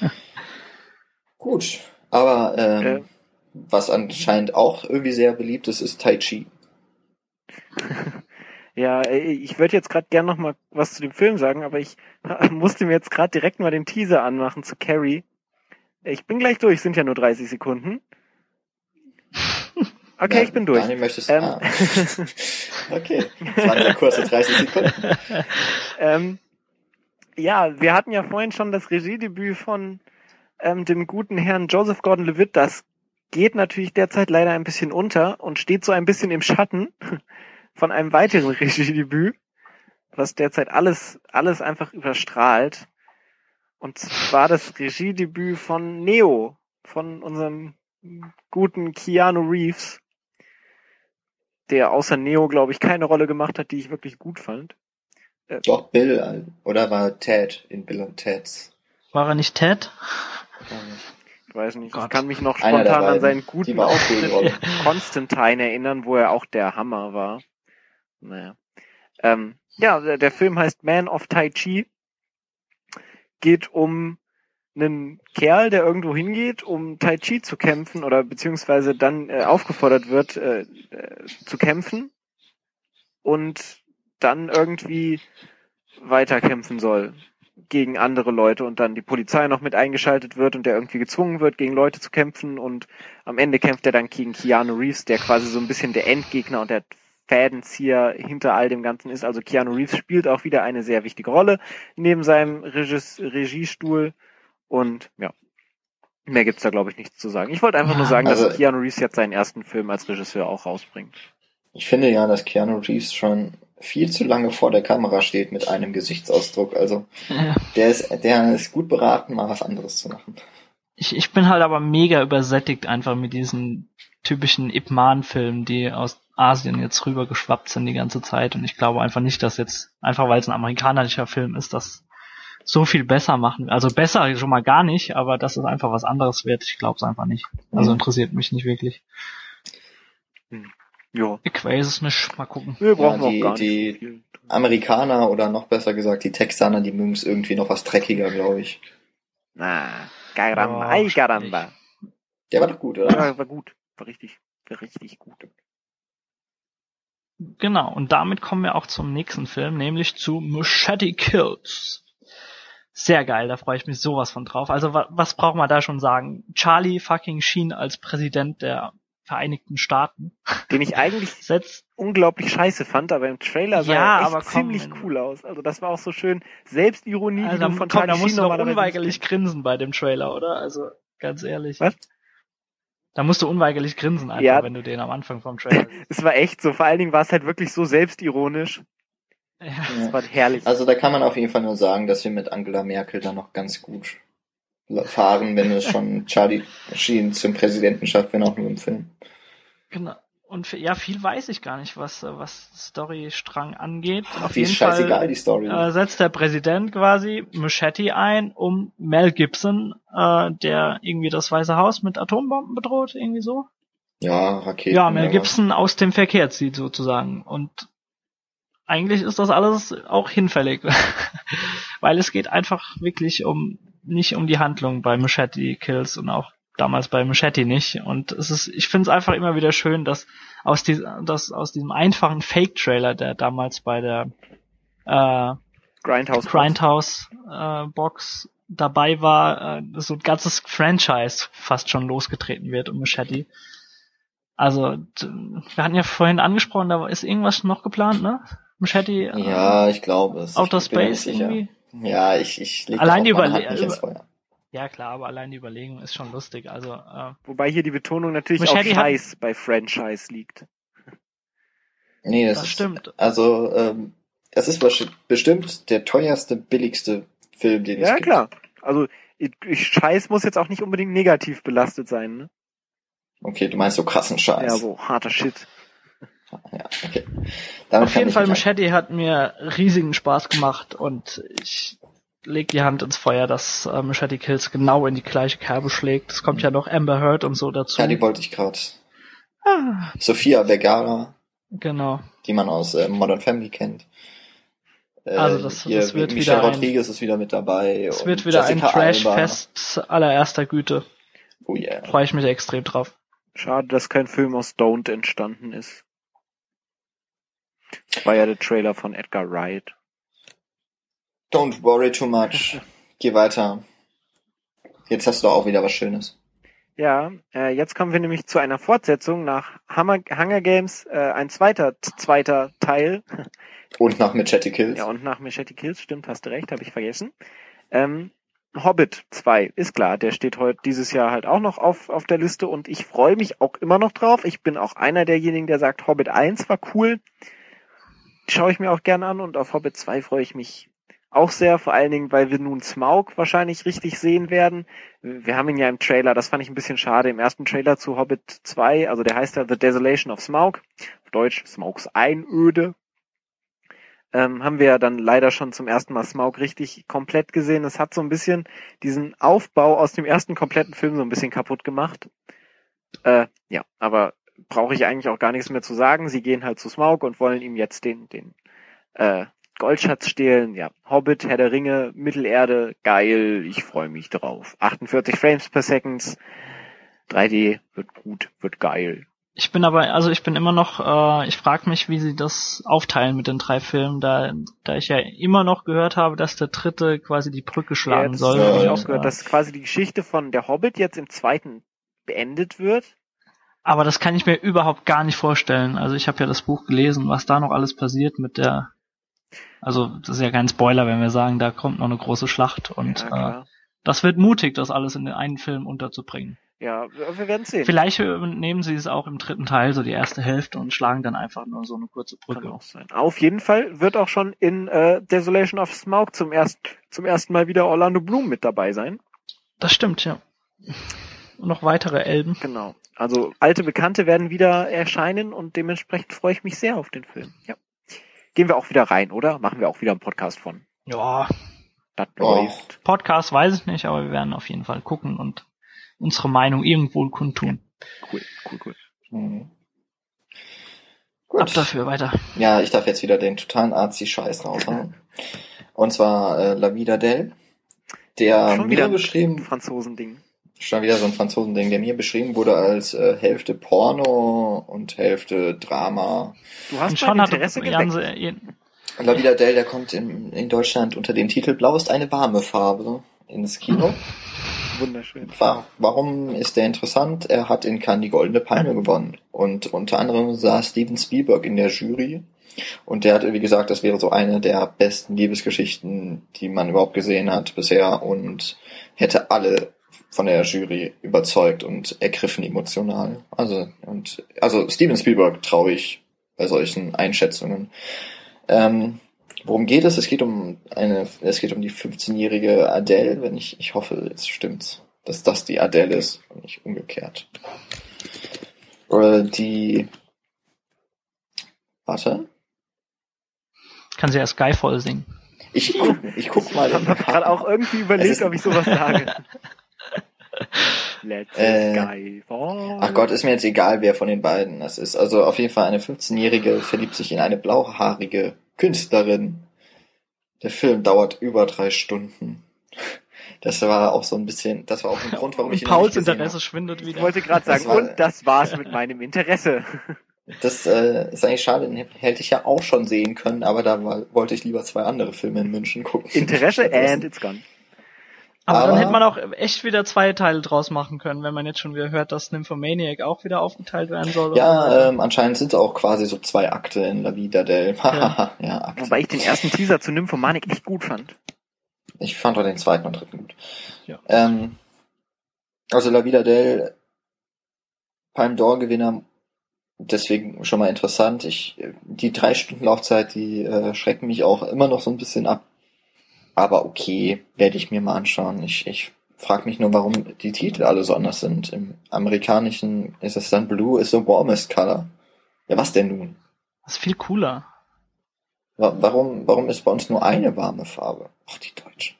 Gut, aber ähm, Äh. was anscheinend auch irgendwie sehr beliebt ist, ist Tai Chi. Ja, ey, ich würde jetzt gerade gern noch mal was zu dem Film sagen, aber ich musste mir jetzt gerade direkt mal den Teaser anmachen zu Carrie. Ich bin gleich durch, sind ja nur 30 Sekunden. Okay, Ja, ich bin durch. Daniel, möchtest Ähm. ah. Okay, das waren sehr kurze 30 Sekunden. Ähm, ja, wir hatten ja vorhin schon das Regiedebüt von ähm, dem guten Herrn Joseph Gordon-Levitt. Das geht natürlich derzeit leider ein bisschen unter und steht so ein bisschen im Schatten von einem weiteren Regiedebüt, was derzeit alles, alles einfach überstrahlt. Und zwar das Regiedebüt von Neo, von unserem guten Keanu Reeves, der außer Neo, glaube ich, keine Rolle gemacht hat, die ich wirklich gut fand. Äh, Doch, Bill, oder war Ted in Bill und Ted's? War er nicht Ted? ich weiß nicht, ich Gott. kann mich noch spontan an seinen guten Auftritt in Constantine erinnern, wo er auch der Hammer war. Naja. Ähm, ja, der, der Film heißt Man of Tai Chi. Geht um einen Kerl, der irgendwo hingeht, um Tai Chi zu kämpfen oder beziehungsweise dann äh, aufgefordert wird, äh, äh, zu kämpfen und dann irgendwie weiterkämpfen soll gegen andere Leute und dann die Polizei noch mit eingeschaltet wird und der irgendwie gezwungen wird, gegen Leute zu kämpfen und am Ende kämpft er dann gegen Keanu Reeves, der quasi so ein bisschen der Endgegner und der Fädenzieher hinter all dem Ganzen ist. Also Keanu Reeves spielt auch wieder eine sehr wichtige Rolle neben seinem Regis Regiestuhl und ja, mehr gibt's da glaube ich nichts zu sagen. Ich wollte einfach Ja, nur sagen, dass also- Keanu Reeves jetzt seinen ersten Film als Regisseur auch rausbringt. Ich finde ja, dass Keanu Reeves schon viel zu lange vor der Kamera steht mit einem Gesichtsausdruck. Also Ja. der ist, der ist gut beraten, mal was anderes zu machen. Ich, ich bin halt aber mega übersättigt einfach mit diesen typischen Ip Man-Filmen, die aus Asien jetzt rübergeschwappt sind die ganze Zeit. Und ich glaube einfach nicht, dass jetzt, einfach weil es ein amerikanischer Film ist, das so viel besser machen. Also besser schon mal gar nicht, aber dass es einfach was anderes wird, ich glaube es einfach nicht. Also Mhm. interessiert mich nicht wirklich. Ja, Ich weiß es nicht. Mal gucken. wir brauchen Ja, die- auch gar die- nicht so viel. Amerikaner oder noch besser gesagt die Texaner, die mögen es irgendwie noch was dreckiger, glaube ich. Na, caramba, Ja, ay caramba. Der war doch gut, oder? Ja, war gut. War richtig, war richtig gut. Genau, und damit kommen wir auch zum nächsten Film, nämlich zu Machete Kills. Sehr geil, da freue ich mich sowas von drauf. Also wa was braucht man da schon sagen? Charlie fucking Sheen als Präsident der Vereinigten Staaten Den ich eigentlich setzt unglaublich scheiße fand, aber im Trailer sah Ja, er echt aber komm, ziemlich wenn- cool aus. Also das war auch so schön Selbstironie, also, da, von komm, da Charlie musst Sheen du doch unweigerlich grinsen bei dem Trailer, oder? Also ganz ehrlich. Was? Da musst du unweigerlich grinsen einfach, Ja. wenn du den am Anfang vom Trailer. Es war echt so. Vor allen Dingen war es halt wirklich so selbstironisch. ja. Es war herrlich. Also da kann man auf jeden Fall nur sagen, dass wir mit Angela Merkel da noch ganz gut fahren, wenn es schon Charlie Sheen zum Präsidenten schafft, wenn auch nur im Film. Genau. Und für, ja, viel weiß ich gar nicht, was, äh, was Storystrang angeht. Auf Die ist jeden Fall scheißegal, die Story. äh, setzt der Präsident quasi Machete ein, um Mel Gibson, äh, der irgendwie das Weiße Haus mit Atombomben bedroht, irgendwie so. ja, Raketen. ja, Mel aber- Gibson aus dem Verkehr zieht sozusagen. Und eigentlich ist das alles auch hinfällig, weil es geht einfach wirklich um nicht um die Handlung bei Machete Kills und auch damals bei Machete nicht. Und es ist, ich finde es einfach immer wieder schön, dass aus, die, dass aus diesem einfachen Fake-Trailer, der damals bei der äh, Grindhouse. Grindhouse äh, Box dabei war, äh, so ein ganzes Franchise fast schon losgetreten wird um Machete. Also, wir hatten ja vorhin angesprochen, da ist irgendwas noch geplant, ne? Machete. äh, Ja, ich glaube es. Outer Ich Space irgendwie. Ja, ich, ich leg Allein die auch Ja klar, aber allein die Überlegung ist schon lustig. Also äh, Wobei hier die Betonung natürlich Machete auf hat- Scheiß bei Franchise liegt. Nee, das, das ist, stimmt. also, ähm, es ist bestimmt der teuerste, billigste Film, den es Ja, gibt. klar. Also ich, ich, Scheiß muss jetzt auch nicht unbedingt negativ belastet sein. Ne? Okay, du meinst so krassen Scheiß. Ja, so harter Shit. Ja, okay. Damit auf jeden Fall, Machete hat mir riesigen Spaß gemacht und ich leg die Hand ins Feuer, dass äh, Machete Kills genau in die gleiche Kerbe schlägt. Es kommt ja noch Amber Heard und so dazu. Ja, die wollte ich gerade. ah, Sophia Vergara, genau. die man aus äh, Modern Family kennt. Äh, Also das- hier, das wird Michelle wieder ein- Rodriguez ist wieder mit dabei. Es wird wieder ein Jessica Alba. Trash-Fest allererster Güte. Oh yeah. Freue ich mich extrem drauf. Schade, dass kein Film aus Don't entstanden ist. War ja der Trailer von Edgar Wright. Don't worry too much. Geh weiter. Jetzt hast du auch wieder was Schönes. Ja, äh, jetzt kommen wir nämlich zu einer Fortsetzung nach Hammer, Hunger Games, äh, ein zweiter zweiter Teil. Und nach Machete Kills. Ja, und nach Machete Kills, stimmt, hast du recht, habe ich vergessen. Ähm, Hobbit 2, ist klar, der steht heute dieses Jahr halt auch noch auf, auf der Liste und ich freue mich auch immer noch drauf. Ich bin auch einer derjenigen, der sagt, Hobbit 1 war cool. Schaue ich mir auch gerne an und auf Hobbit 2 freue ich mich auch sehr, vor allen Dingen, weil wir nun Smaug wahrscheinlich richtig sehen werden. Wir haben ihn ja im Trailer, das fand ich ein bisschen schade, im ersten Trailer zu Hobbit 2, also der heißt ja The Desolation of Smaug, auf Deutsch Smaugs Einöde. ähm, haben wir ja dann leider schon zum ersten Mal Smaug richtig komplett gesehen. Es hat so ein bisschen diesen Aufbau aus dem ersten kompletten Film so ein bisschen kaputt gemacht. Äh, ja, aber brauche ich eigentlich auch gar nichts mehr zu sagen. Sie gehen halt zu Smaug und wollen ihm jetzt den, den äh, Goldschatz stehlen. Ja, Hobbit, Herr der Ringe, Mittelerde, geil, ich freue mich drauf. 48 Frames per Second, 3D, wird gut, wird geil. Ich bin aber, also ich bin immer noch, äh, ich frage mich, wie sie das aufteilen mit den drei Filmen, da, da ich ja immer noch gehört habe, dass der dritte quasi die Brücke schlagen jetzt soll. habe ich Ja, auch gehört, äh, dass quasi die Geschichte von der Hobbit jetzt im zweiten beendet wird. aber das kann ich mir überhaupt gar nicht vorstellen. Also ich habe ja das Buch gelesen, was da noch alles passiert mit der, also das ist ja kein Spoiler, wenn wir sagen, da kommt noch eine große Schlacht und ja, äh, das wird mutig, das alles in den einen Film unterzubringen. ja, wir werden sehen. Vielleicht nehmen sie es auch im dritten Teil, so die erste Hälfte, und schlagen dann einfach nur so eine kurze Brücke. Auf jeden Fall wird auch schon in äh, Desolation of Smaug zum, erst, zum ersten Mal wieder Orlando Bloom mit dabei sein. Das stimmt, ja. Und noch weitere Elben. Genau. Also alte Bekannte werden wieder erscheinen und dementsprechend freue ich mich sehr auf den Film. Ja. Gehen wir auch wieder rein, oder? Machen wir auch wieder einen Podcast von. Ja, Das Oh. läuft. Podcast weiß ich nicht, aber wir werden auf jeden Fall gucken und unsere Meinung irgendwo kundtun. Cool, cool, cool. Mhm. Ab Gut. dafür weiter. Ja, ich darf jetzt wieder den totalen Arzi-Scheiß raushauen. Und zwar äh, La Vida Del, der Schon mir wieder ein beschrieben, Franzosen-Ding. Schon wieder so ein Franzosending, der mir beschrieben wurde als äh, Hälfte Porno und Hälfte Drama. Du hast schon Interesse geweckt. Janse, jeden- La Vida Del, der kommt in, in Deutschland unter dem Titel Blau ist eine warme Farbe ins Kino. Wunderschön. Wa- Warum ist der interessant? Er hat in Cannes die Goldene Palme gewonnen. Und unter anderem saß Steven Spielberg in der Jury. Und der hat, wie gesagt, das wäre so eine der besten Liebesgeschichten, die man überhaupt gesehen hat bisher und hätte alle von der Jury überzeugt und ergriffen emotional. Also, und, also Steven Spielberg traue ich bei solchen Einschätzungen. Ähm, worum geht es? Es geht um eine, es geht um die 15-jährige Adele, wenn ich, ich hoffe, jetzt stimmt's, dass das die Adele ist und nicht umgekehrt. Oder die, warte, kann sie ja Skyfall singen. ich guck, ich guck mal. Ich habe gerade auch irgendwie überlegt, Es ist- ob ich sowas sage. Let's Äh, Skyfall. Ach Gott, ist mir jetzt egal, wer von den beiden das ist. Also auf jeden Fall eine 15-Jährige verliebt sich in eine blauhaarige Künstlerin. Der Film dauert über drei Stunden. Das war auch so ein bisschen, das war auch ein Grund, warum ich Und noch Pauls Interesse habe. schwindet Ich wieder. wollte gerade sagen, Das war- und das war's mit meinem Interesse. Das äh, ist eigentlich schade, den hätte ich ja auch schon sehen können, aber da war, wollte ich lieber zwei andere Filme in München gucken. Interesse and it's gone. Aber, aber- dann hätte man auch echt wieder zwei Teile draus machen können, wenn man jetzt schon wieder hört, dass Nymphomaniac auch wieder aufgeteilt werden soll. Ja, ähm, anscheinend sind es auch quasi so zwei Akte in La Vida del. Ja. ja, Akte. Wobei ich den ersten Teaser zu Nymphomanic echt gut fand. Ich fand auch den zweiten und dritten gut. Ja. Ähm, also La Vida del Palme d'Or Gewinner, deswegen schon mal interessant. Ich, die drei Stunden Laufzeit, die äh, schrecken mich auch immer noch so ein bisschen ab. Aber okay, werde ich mir mal anschauen. Ich, ich frage mich nur, warum die Titel alle so anders sind. Im amerikanischen ist es dann Blue is the warmest color. Ja, was denn nun? Das ist viel cooler. Wa- Warum, warum ist bei uns nur eine warme Farbe? Ach, die Deutschen.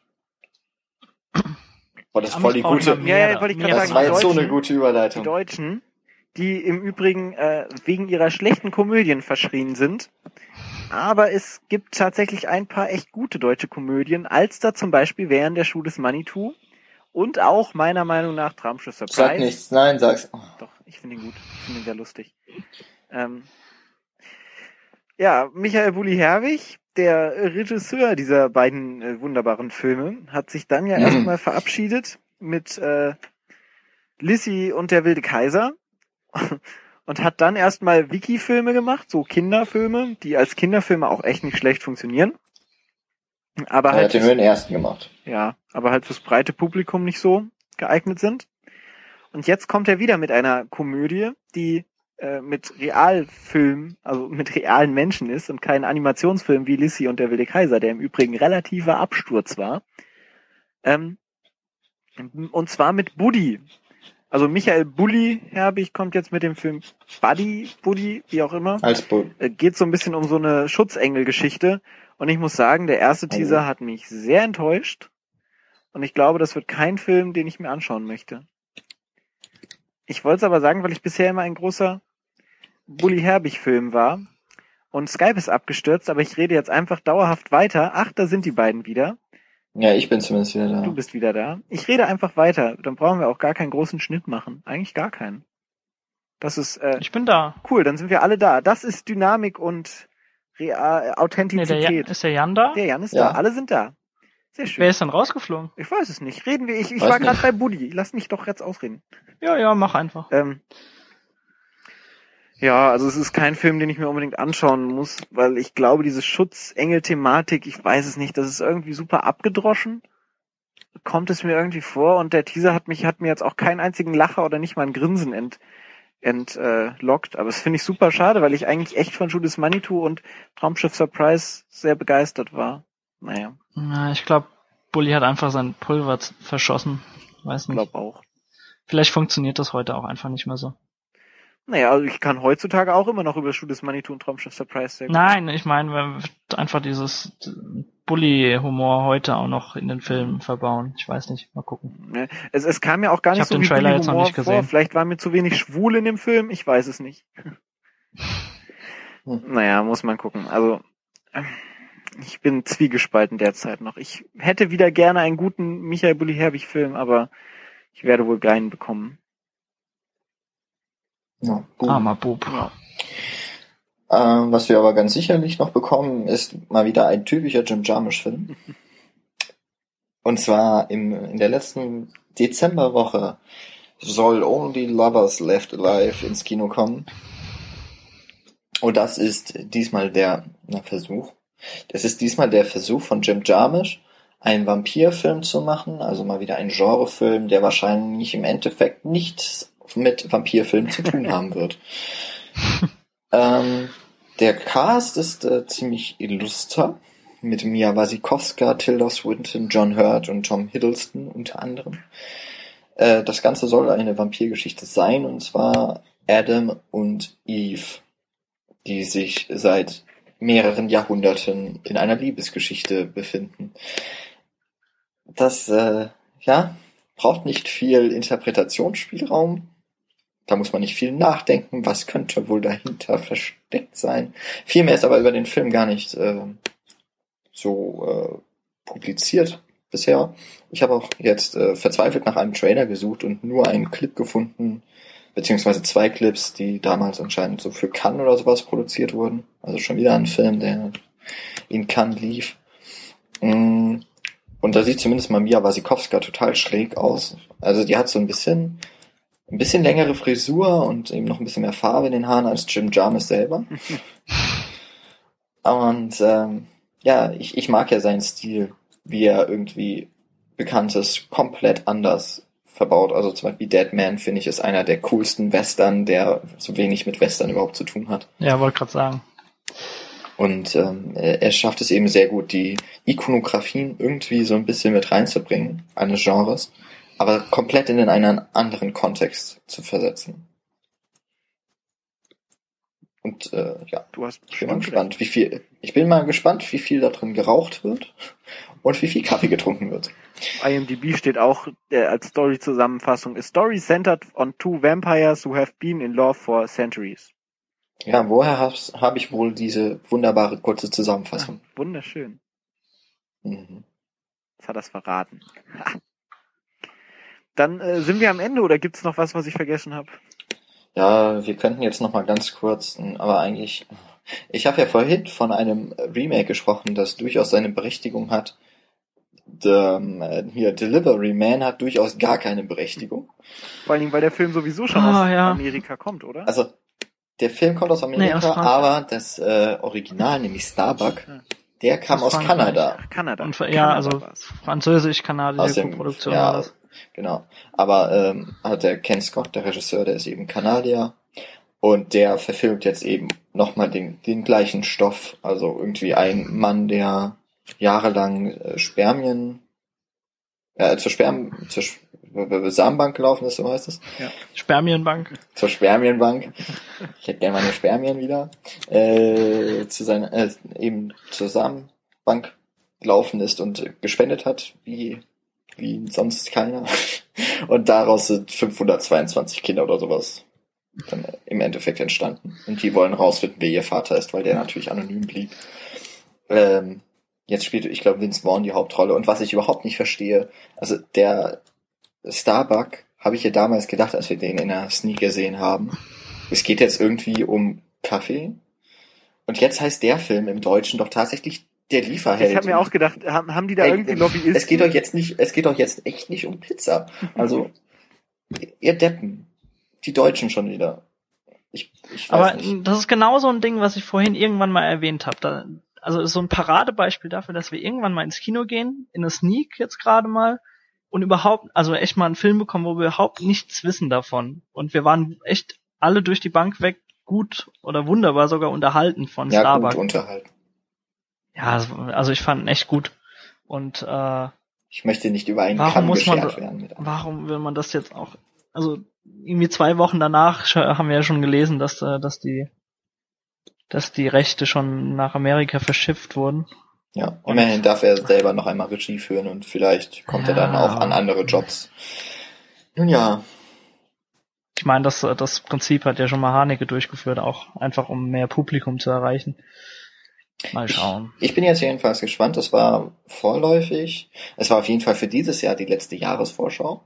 Boah, das ist voll die gute, ja Ja, wollte ich gerade das sagen, war die jetzt so eine gute Die Überleitung. Deutschen, die im Übrigen äh, wegen ihrer schlechten Komödien verschrien sind. Aber es gibt tatsächlich ein paar echt gute deutsche Komödien. Alster zum Beispiel während der Schuh des Manitou. Und auch meiner Meinung nach Tramsche Surprise. Sag nichts, nein, sag's. Oh, Doch, ich finde ihn gut. Ich finde ihn sehr lustig. Ähm, ja, Michael Bulli-Herwig, der Regisseur dieser beiden äh, wunderbaren Filme, hat sich dann ja erstmal verabschiedet mit äh, Lissy und der wilde Kaiser und hat dann erstmal Wiki-Filme gemacht, so Kinderfilme, die als Kinderfilme auch echt nicht schlecht funktionieren. Aber er halt hat den ersten gemacht. ja, aber halt fürs breite Publikum nicht so geeignet sind. Und jetzt kommt er wieder mit einer Komödie, die äh, mit Realfilm, also mit realen Menschen ist und kein Animationsfilm wie Lissy und der wilde Kaiser, der im Übrigen relativer Absturz war. Ähm, und zwar mit Buddy. Also Michael Bulli Herbig kommt jetzt mit dem Film Buddy, Buddy, wie auch immer Als Bu äh, geht so ein bisschen um so eine Schutzengelgeschichte Und ich muss sagen, der erste Oh. Teaser hat mich sehr enttäuscht. Und ich glaube, das wird kein Film, den ich mir anschauen möchte. Ich wollte es aber sagen, weil ich bisher immer ein großer Bully Herbig-Film war. Und Skype ist abgestürzt, aber ich rede jetzt einfach dauerhaft weiter. Ach, da sind die beiden wieder. Ja, ich bin zumindest wieder da. Du bist wieder da. Ich rede einfach weiter. Dann brauchen wir auch gar keinen großen Schnitt machen. Eigentlich gar keinen. Das ist äh, Ich bin da. cool, dann sind wir alle da. Das ist Dynamik und Real Nee, der Authentizität. Jan, ist der Jan da? der Jan ist Ja. da, alle sind da. Sehr schön. Wer ist denn rausgeflogen? Ich weiß es nicht. Reden wir. Ich, ich Weiß war gerade bei Buddy. Lass mich doch jetzt ausreden. Ja, ja, mach einfach. Ähm, ja, also es ist kein Film, den ich mir unbedingt anschauen muss, weil ich glaube, diese Schutzengel-Thematik, ich weiß es nicht, das ist irgendwie super abgedroschen. Kommt es mir irgendwie vor und der Teaser hat mich, hat mir jetzt auch keinen einzigen Lacher oder nicht mal ein Grinsen ent, entlockt. Aber das finde ich super schade, weil ich eigentlich echt von Judas Manitou und Traumschiff Surprise sehr begeistert war. Naja, Na, ich glaube, Bully hat einfach sein Pulver verschossen. Weiß ich nicht. glaube auch. Vielleicht funktioniert das heute auch einfach nicht mehr so. Naja, also ich kann heutzutage auch immer noch über Judas Manitou und Traumschiff Surprise sehr gut. Nein, ich meine, einfach dieses Bully-Humor heute auch noch in den Film verbauen. Ich weiß nicht, mal gucken. Es, es kam ja auch gar Ich nicht hab so den wie Trailer Bully jetzt noch nicht vor. gesehen. Vielleicht war mir zu wenig schwul in dem Film. Ich weiß es nicht. Hm. Naja, muss man gucken. Also ich bin zwiegespalten derzeit noch. Ich hätte wieder gerne einen guten Michael Bulli Herbig Film, aber ich werde wohl keinen bekommen. Ja, gut. Armer Bub. Ja. Ähm, was wir aber ganz sicherlich noch bekommen, ist mal wieder ein typischer Jim Jarmusch-Film. Und zwar im, in der letzten Dezemberwoche soll Only Lovers Left Alive ins Kino kommen. Und das ist diesmal der na, Versuch. Das ist diesmal der Versuch von Jim Jarmusch, einen Vampirfilm zu machen, also mal wieder ein Genrefilm, der wahrscheinlich im Endeffekt nichts mit Vampirfilmen zu tun haben wird. ähm, der Cast ist äh, ziemlich illuster, mit Mia Wasikowska, Tilda Swinton, John Hurt und Tom Hiddleston unter anderem. Äh, das Ganze soll eine Vampirgeschichte sein, und zwar Adam und Eve, die sich seit mehreren Jahrhunderten in einer Liebesgeschichte befinden. Das, äh, ja, braucht nicht viel Interpretationsspielraum. Da muss man nicht viel nachdenken, was könnte wohl dahinter versteckt sein. Viel mehr ist aber über den Film gar nicht äh, so äh, publiziert bisher. Ich habe auch jetzt äh, verzweifelt nach einem Trailer gesucht und nur einen Clip gefunden, beziehungsweise zwei Clips, die damals anscheinend so für Cannes oder sowas produziert wurden. Also schon wieder ein Film, der in Cannes lief. Mm, Und da sieht zumindest mal Mia Wasikowska total schräg aus. Also die hat so ein bisschen, ein bisschen längere Frisur und eben noch ein bisschen mehr Farbe in den Haaren als Jim Jarmus selber. Und ähm, ja, ich, ich mag ja seinen Stil, wie er irgendwie Bekanntes komplett anders verbaut. Also zum Beispiel Dead Man, finde ich, ist einer der coolsten Western, der so wenig mit Western überhaupt zu tun hat. Ja, wollte gerade sagen. Und ähm, er er schafft es eben sehr gut, die Ikonografien irgendwie so ein bisschen mit reinzubringen, eines Genres, aber komplett in einen anderen Kontext zu versetzen. Und äh, ja, Du hast ich bin mal gespannt, wie viel. Ich bin mal gespannt, wie viel da drin geraucht wird und wie viel Kaffee getrunken wird. IMDb steht auch äh, als Story-Zusammenfassung. A story centered on two vampires who have been in love for centuries. Ja, woher habe hab ich wohl diese wunderbare kurze Zusammenfassung? wunderschön. Mhm. Jetzt hat er verraten. Dann äh, sind wir am Ende oder gibt's noch was, was ich vergessen habe? Ja, wir könnten jetzt noch mal ganz kurz, aber eigentlich, ich habe ja vorhin von einem Remake gesprochen, das durchaus seine Berechtigung hat. Der, äh, hier, Delivery Man hat durchaus gar keine Berechtigung. Vor allen Dingen, weil der Film sowieso schon Ah, aus ja. Amerika kommt, oder? Also, der Film kommt aus Amerika, aus Frankreich. aber das äh, Original, nämlich Starbuck, Ja. der kam Aus aus. Kanada. Ach, Kanada. Und, ja, Kanada also war's. Aus französisch-kanadische dem- Produktion ja, war das. Genau. Aber ähm, hat der Ken Scott, der Regisseur, der ist eben Kanadier und der verfilmt jetzt eben nochmal den, den gleichen Stoff. Also irgendwie ein Mann, der jahrelang äh, Spermien, äh, zur Sperm, zur Sch- Samenbank gelaufen ist, so heißt es. Spermienbank. Zur Spermienbank. Ich hätte gerne meine Spermien wieder. Äh, zu seiner, äh, eben zusammen Bank gelaufen ist und gespendet hat, wie, wie sonst keiner. Und daraus sind 522 Kinder oder sowas dann im Endeffekt entstanden. Und die wollen rausfinden, wer ihr Vater ist, weil der natürlich anonym blieb. Ähm, jetzt spielt, ich glaube, Vince Vaughn die Hauptrolle. Und was ich überhaupt nicht verstehe, also der Starbuck habe ich ja damals gedacht, als wir den in der Sneak gesehen haben. Es geht jetzt irgendwie um Kaffee. Und jetzt heißt der Film im Deutschen doch tatsächlich der Lieferheld. Ich habe mir auch gedacht, haben, haben die da Ey, irgendwie Lobbyisten? Es geht doch jetzt nicht, es geht doch jetzt echt nicht um Pizza. Also, ihr Deppen. Die Deutschen schon wieder. Ich, ich weiß Aber nicht. das ist genau so ein Ding, was ich vorhin irgendwann mal erwähnt habe. Da, also ist so ein Paradebeispiel dafür, dass wir irgendwann mal ins Kino gehen, in eine Sneak jetzt gerade mal und überhaupt, also echt mal einen Film bekommen, wo wir überhaupt nichts wissen davon. Und wir waren echt alle durch die Bank weg gut oder wunderbar sogar unterhalten von Ja, Starbuck. gut unterhalten. Ja, also ich fand ihn echt gut. Und äh, Ich möchte nicht über einen Warum Kamm muss man werden. Mit warum will man das jetzt auch? Also irgendwie zwei Wochen danach haben wir ja schon gelesen, dass äh, dass die dass die Rechte schon nach Amerika verschifft wurden. ja, immerhin darf er selber noch einmal Regie führen und vielleicht kommt er dann Ja. auch an andere Jobs. Nun ja, Ich meine, das das Prinzip hat ja schon mal Haneke durchgeführt, auch einfach um mehr Publikum zu erreichen. Mal schauen. ich bin jetzt jedenfalls gespannt. Es war vorläufig. Es war auf jeden Fall für dieses Jahr die letzte Jahresvorschau.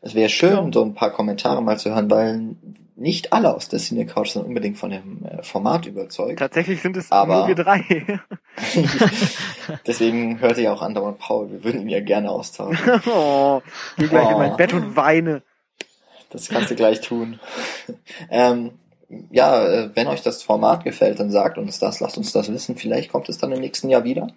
Es wäre schön, so ein paar Kommentare mal zu hören, weil nicht alle aus der Cine Couch sind unbedingt von dem äh, Format überzeugt. Tatsächlich sind es Aber- nur wir drei. Deswegen hörte ja auch andauernd Paul. Wir würden ihn ja gerne austauschen. oh, geh gleich in Oh. mein Bett und weine. Das kannst du gleich tun. ähm, ja, äh, wenn euch das Format gefällt, dann sagt uns das, lasst uns das wissen. Vielleicht kommt es dann im nächsten Jahr wieder.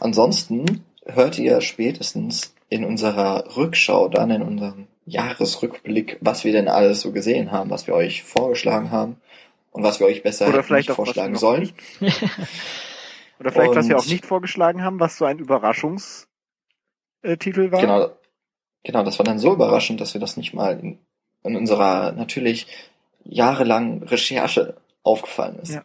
Ansonsten hört ihr spätestens in unserer Rückschau, dann in unserem Jahresrückblick, was wir denn alles so gesehen haben, was wir euch vorgeschlagen haben und was wir euch besser Oder vielleicht nicht auch, vorschlagen sollen. Oder vielleicht, was wir Und- auch nicht vorgeschlagen haben, was so ein Überraschungstitel war. Genau, genau, das war dann so überraschend, dass wir das nicht mal in, in unserer natürlich jahrelangen Recherche aufgefallen ist. Ja.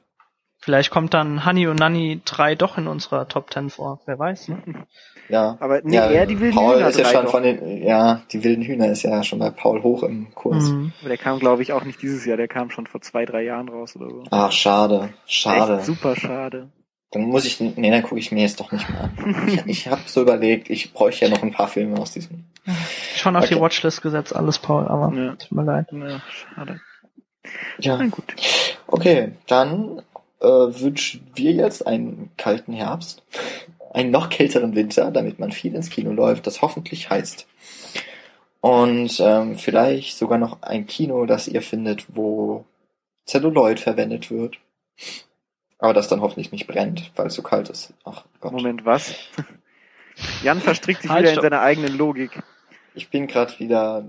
Vielleicht kommt dann Honey und Nanny 3 doch in unserer Top 10 vor. Wer weiß, ne? Ja. Aber nee, ja, eher die wilden Paul Hühner ist ja schon doch. von den, ja, die wilden Hühner ist ja schon bei Paul hoch im Kurs. Mhm. Aber der kam, glaube ich, auch nicht dieses Jahr. Der kam schon vor zwei, drei Jahren raus oder so. Ach, schade, schade. Echt super schade. Dann muss ich, nee, dann gucke ich mir jetzt doch nicht mehr an. Ich, ich habe so überlegt, ich bräuchte ja noch ein paar Filme aus diesem. Schon auf die Okay. Watchlist gesetzt, alles Paul, aber Ja. tut mir leid. Ja, schade. Ja, Na gut. okay, dann äh, wünschen wir jetzt einen kalten Herbst, einen noch kälteren Winter, damit man viel ins Kino läuft, das hoffentlich heizt. Und ähm, vielleicht sogar noch ein Kino, das ihr findet, wo Celluloid verwendet wird. Aber das dann hoffentlich nicht brennt, weil es so kalt ist. Ach Gott. Moment, was? Jan verstrickt sich Halt, wieder in stopp. seiner eigenen Logik. Ich bin gerade wieder.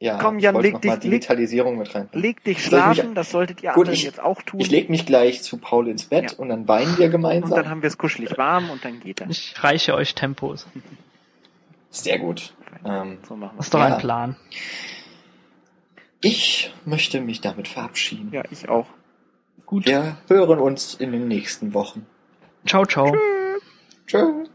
Ja, Komm, ich Jan, wollte leg dich- leg- Digitalisierung mit rein. Leg dich ich mich- schlafen, das solltet ihr Gut, anderen ich- jetzt auch tun. Ich leg mich gleich zu Paul ins Bett Ja. und dann weinen wir und gemeinsam. dann haben wir es kuschelig warm und dann geht das. Ich reiche euch Tempos. Sehr gut. Ähm, So machen Das ist wir doch Ja. ein Plan. ich möchte mich damit verabschieden. Ja, ich auch. Gut. Wir hören uns in den nächsten Wochen. Ciao, ciao. Tschüss.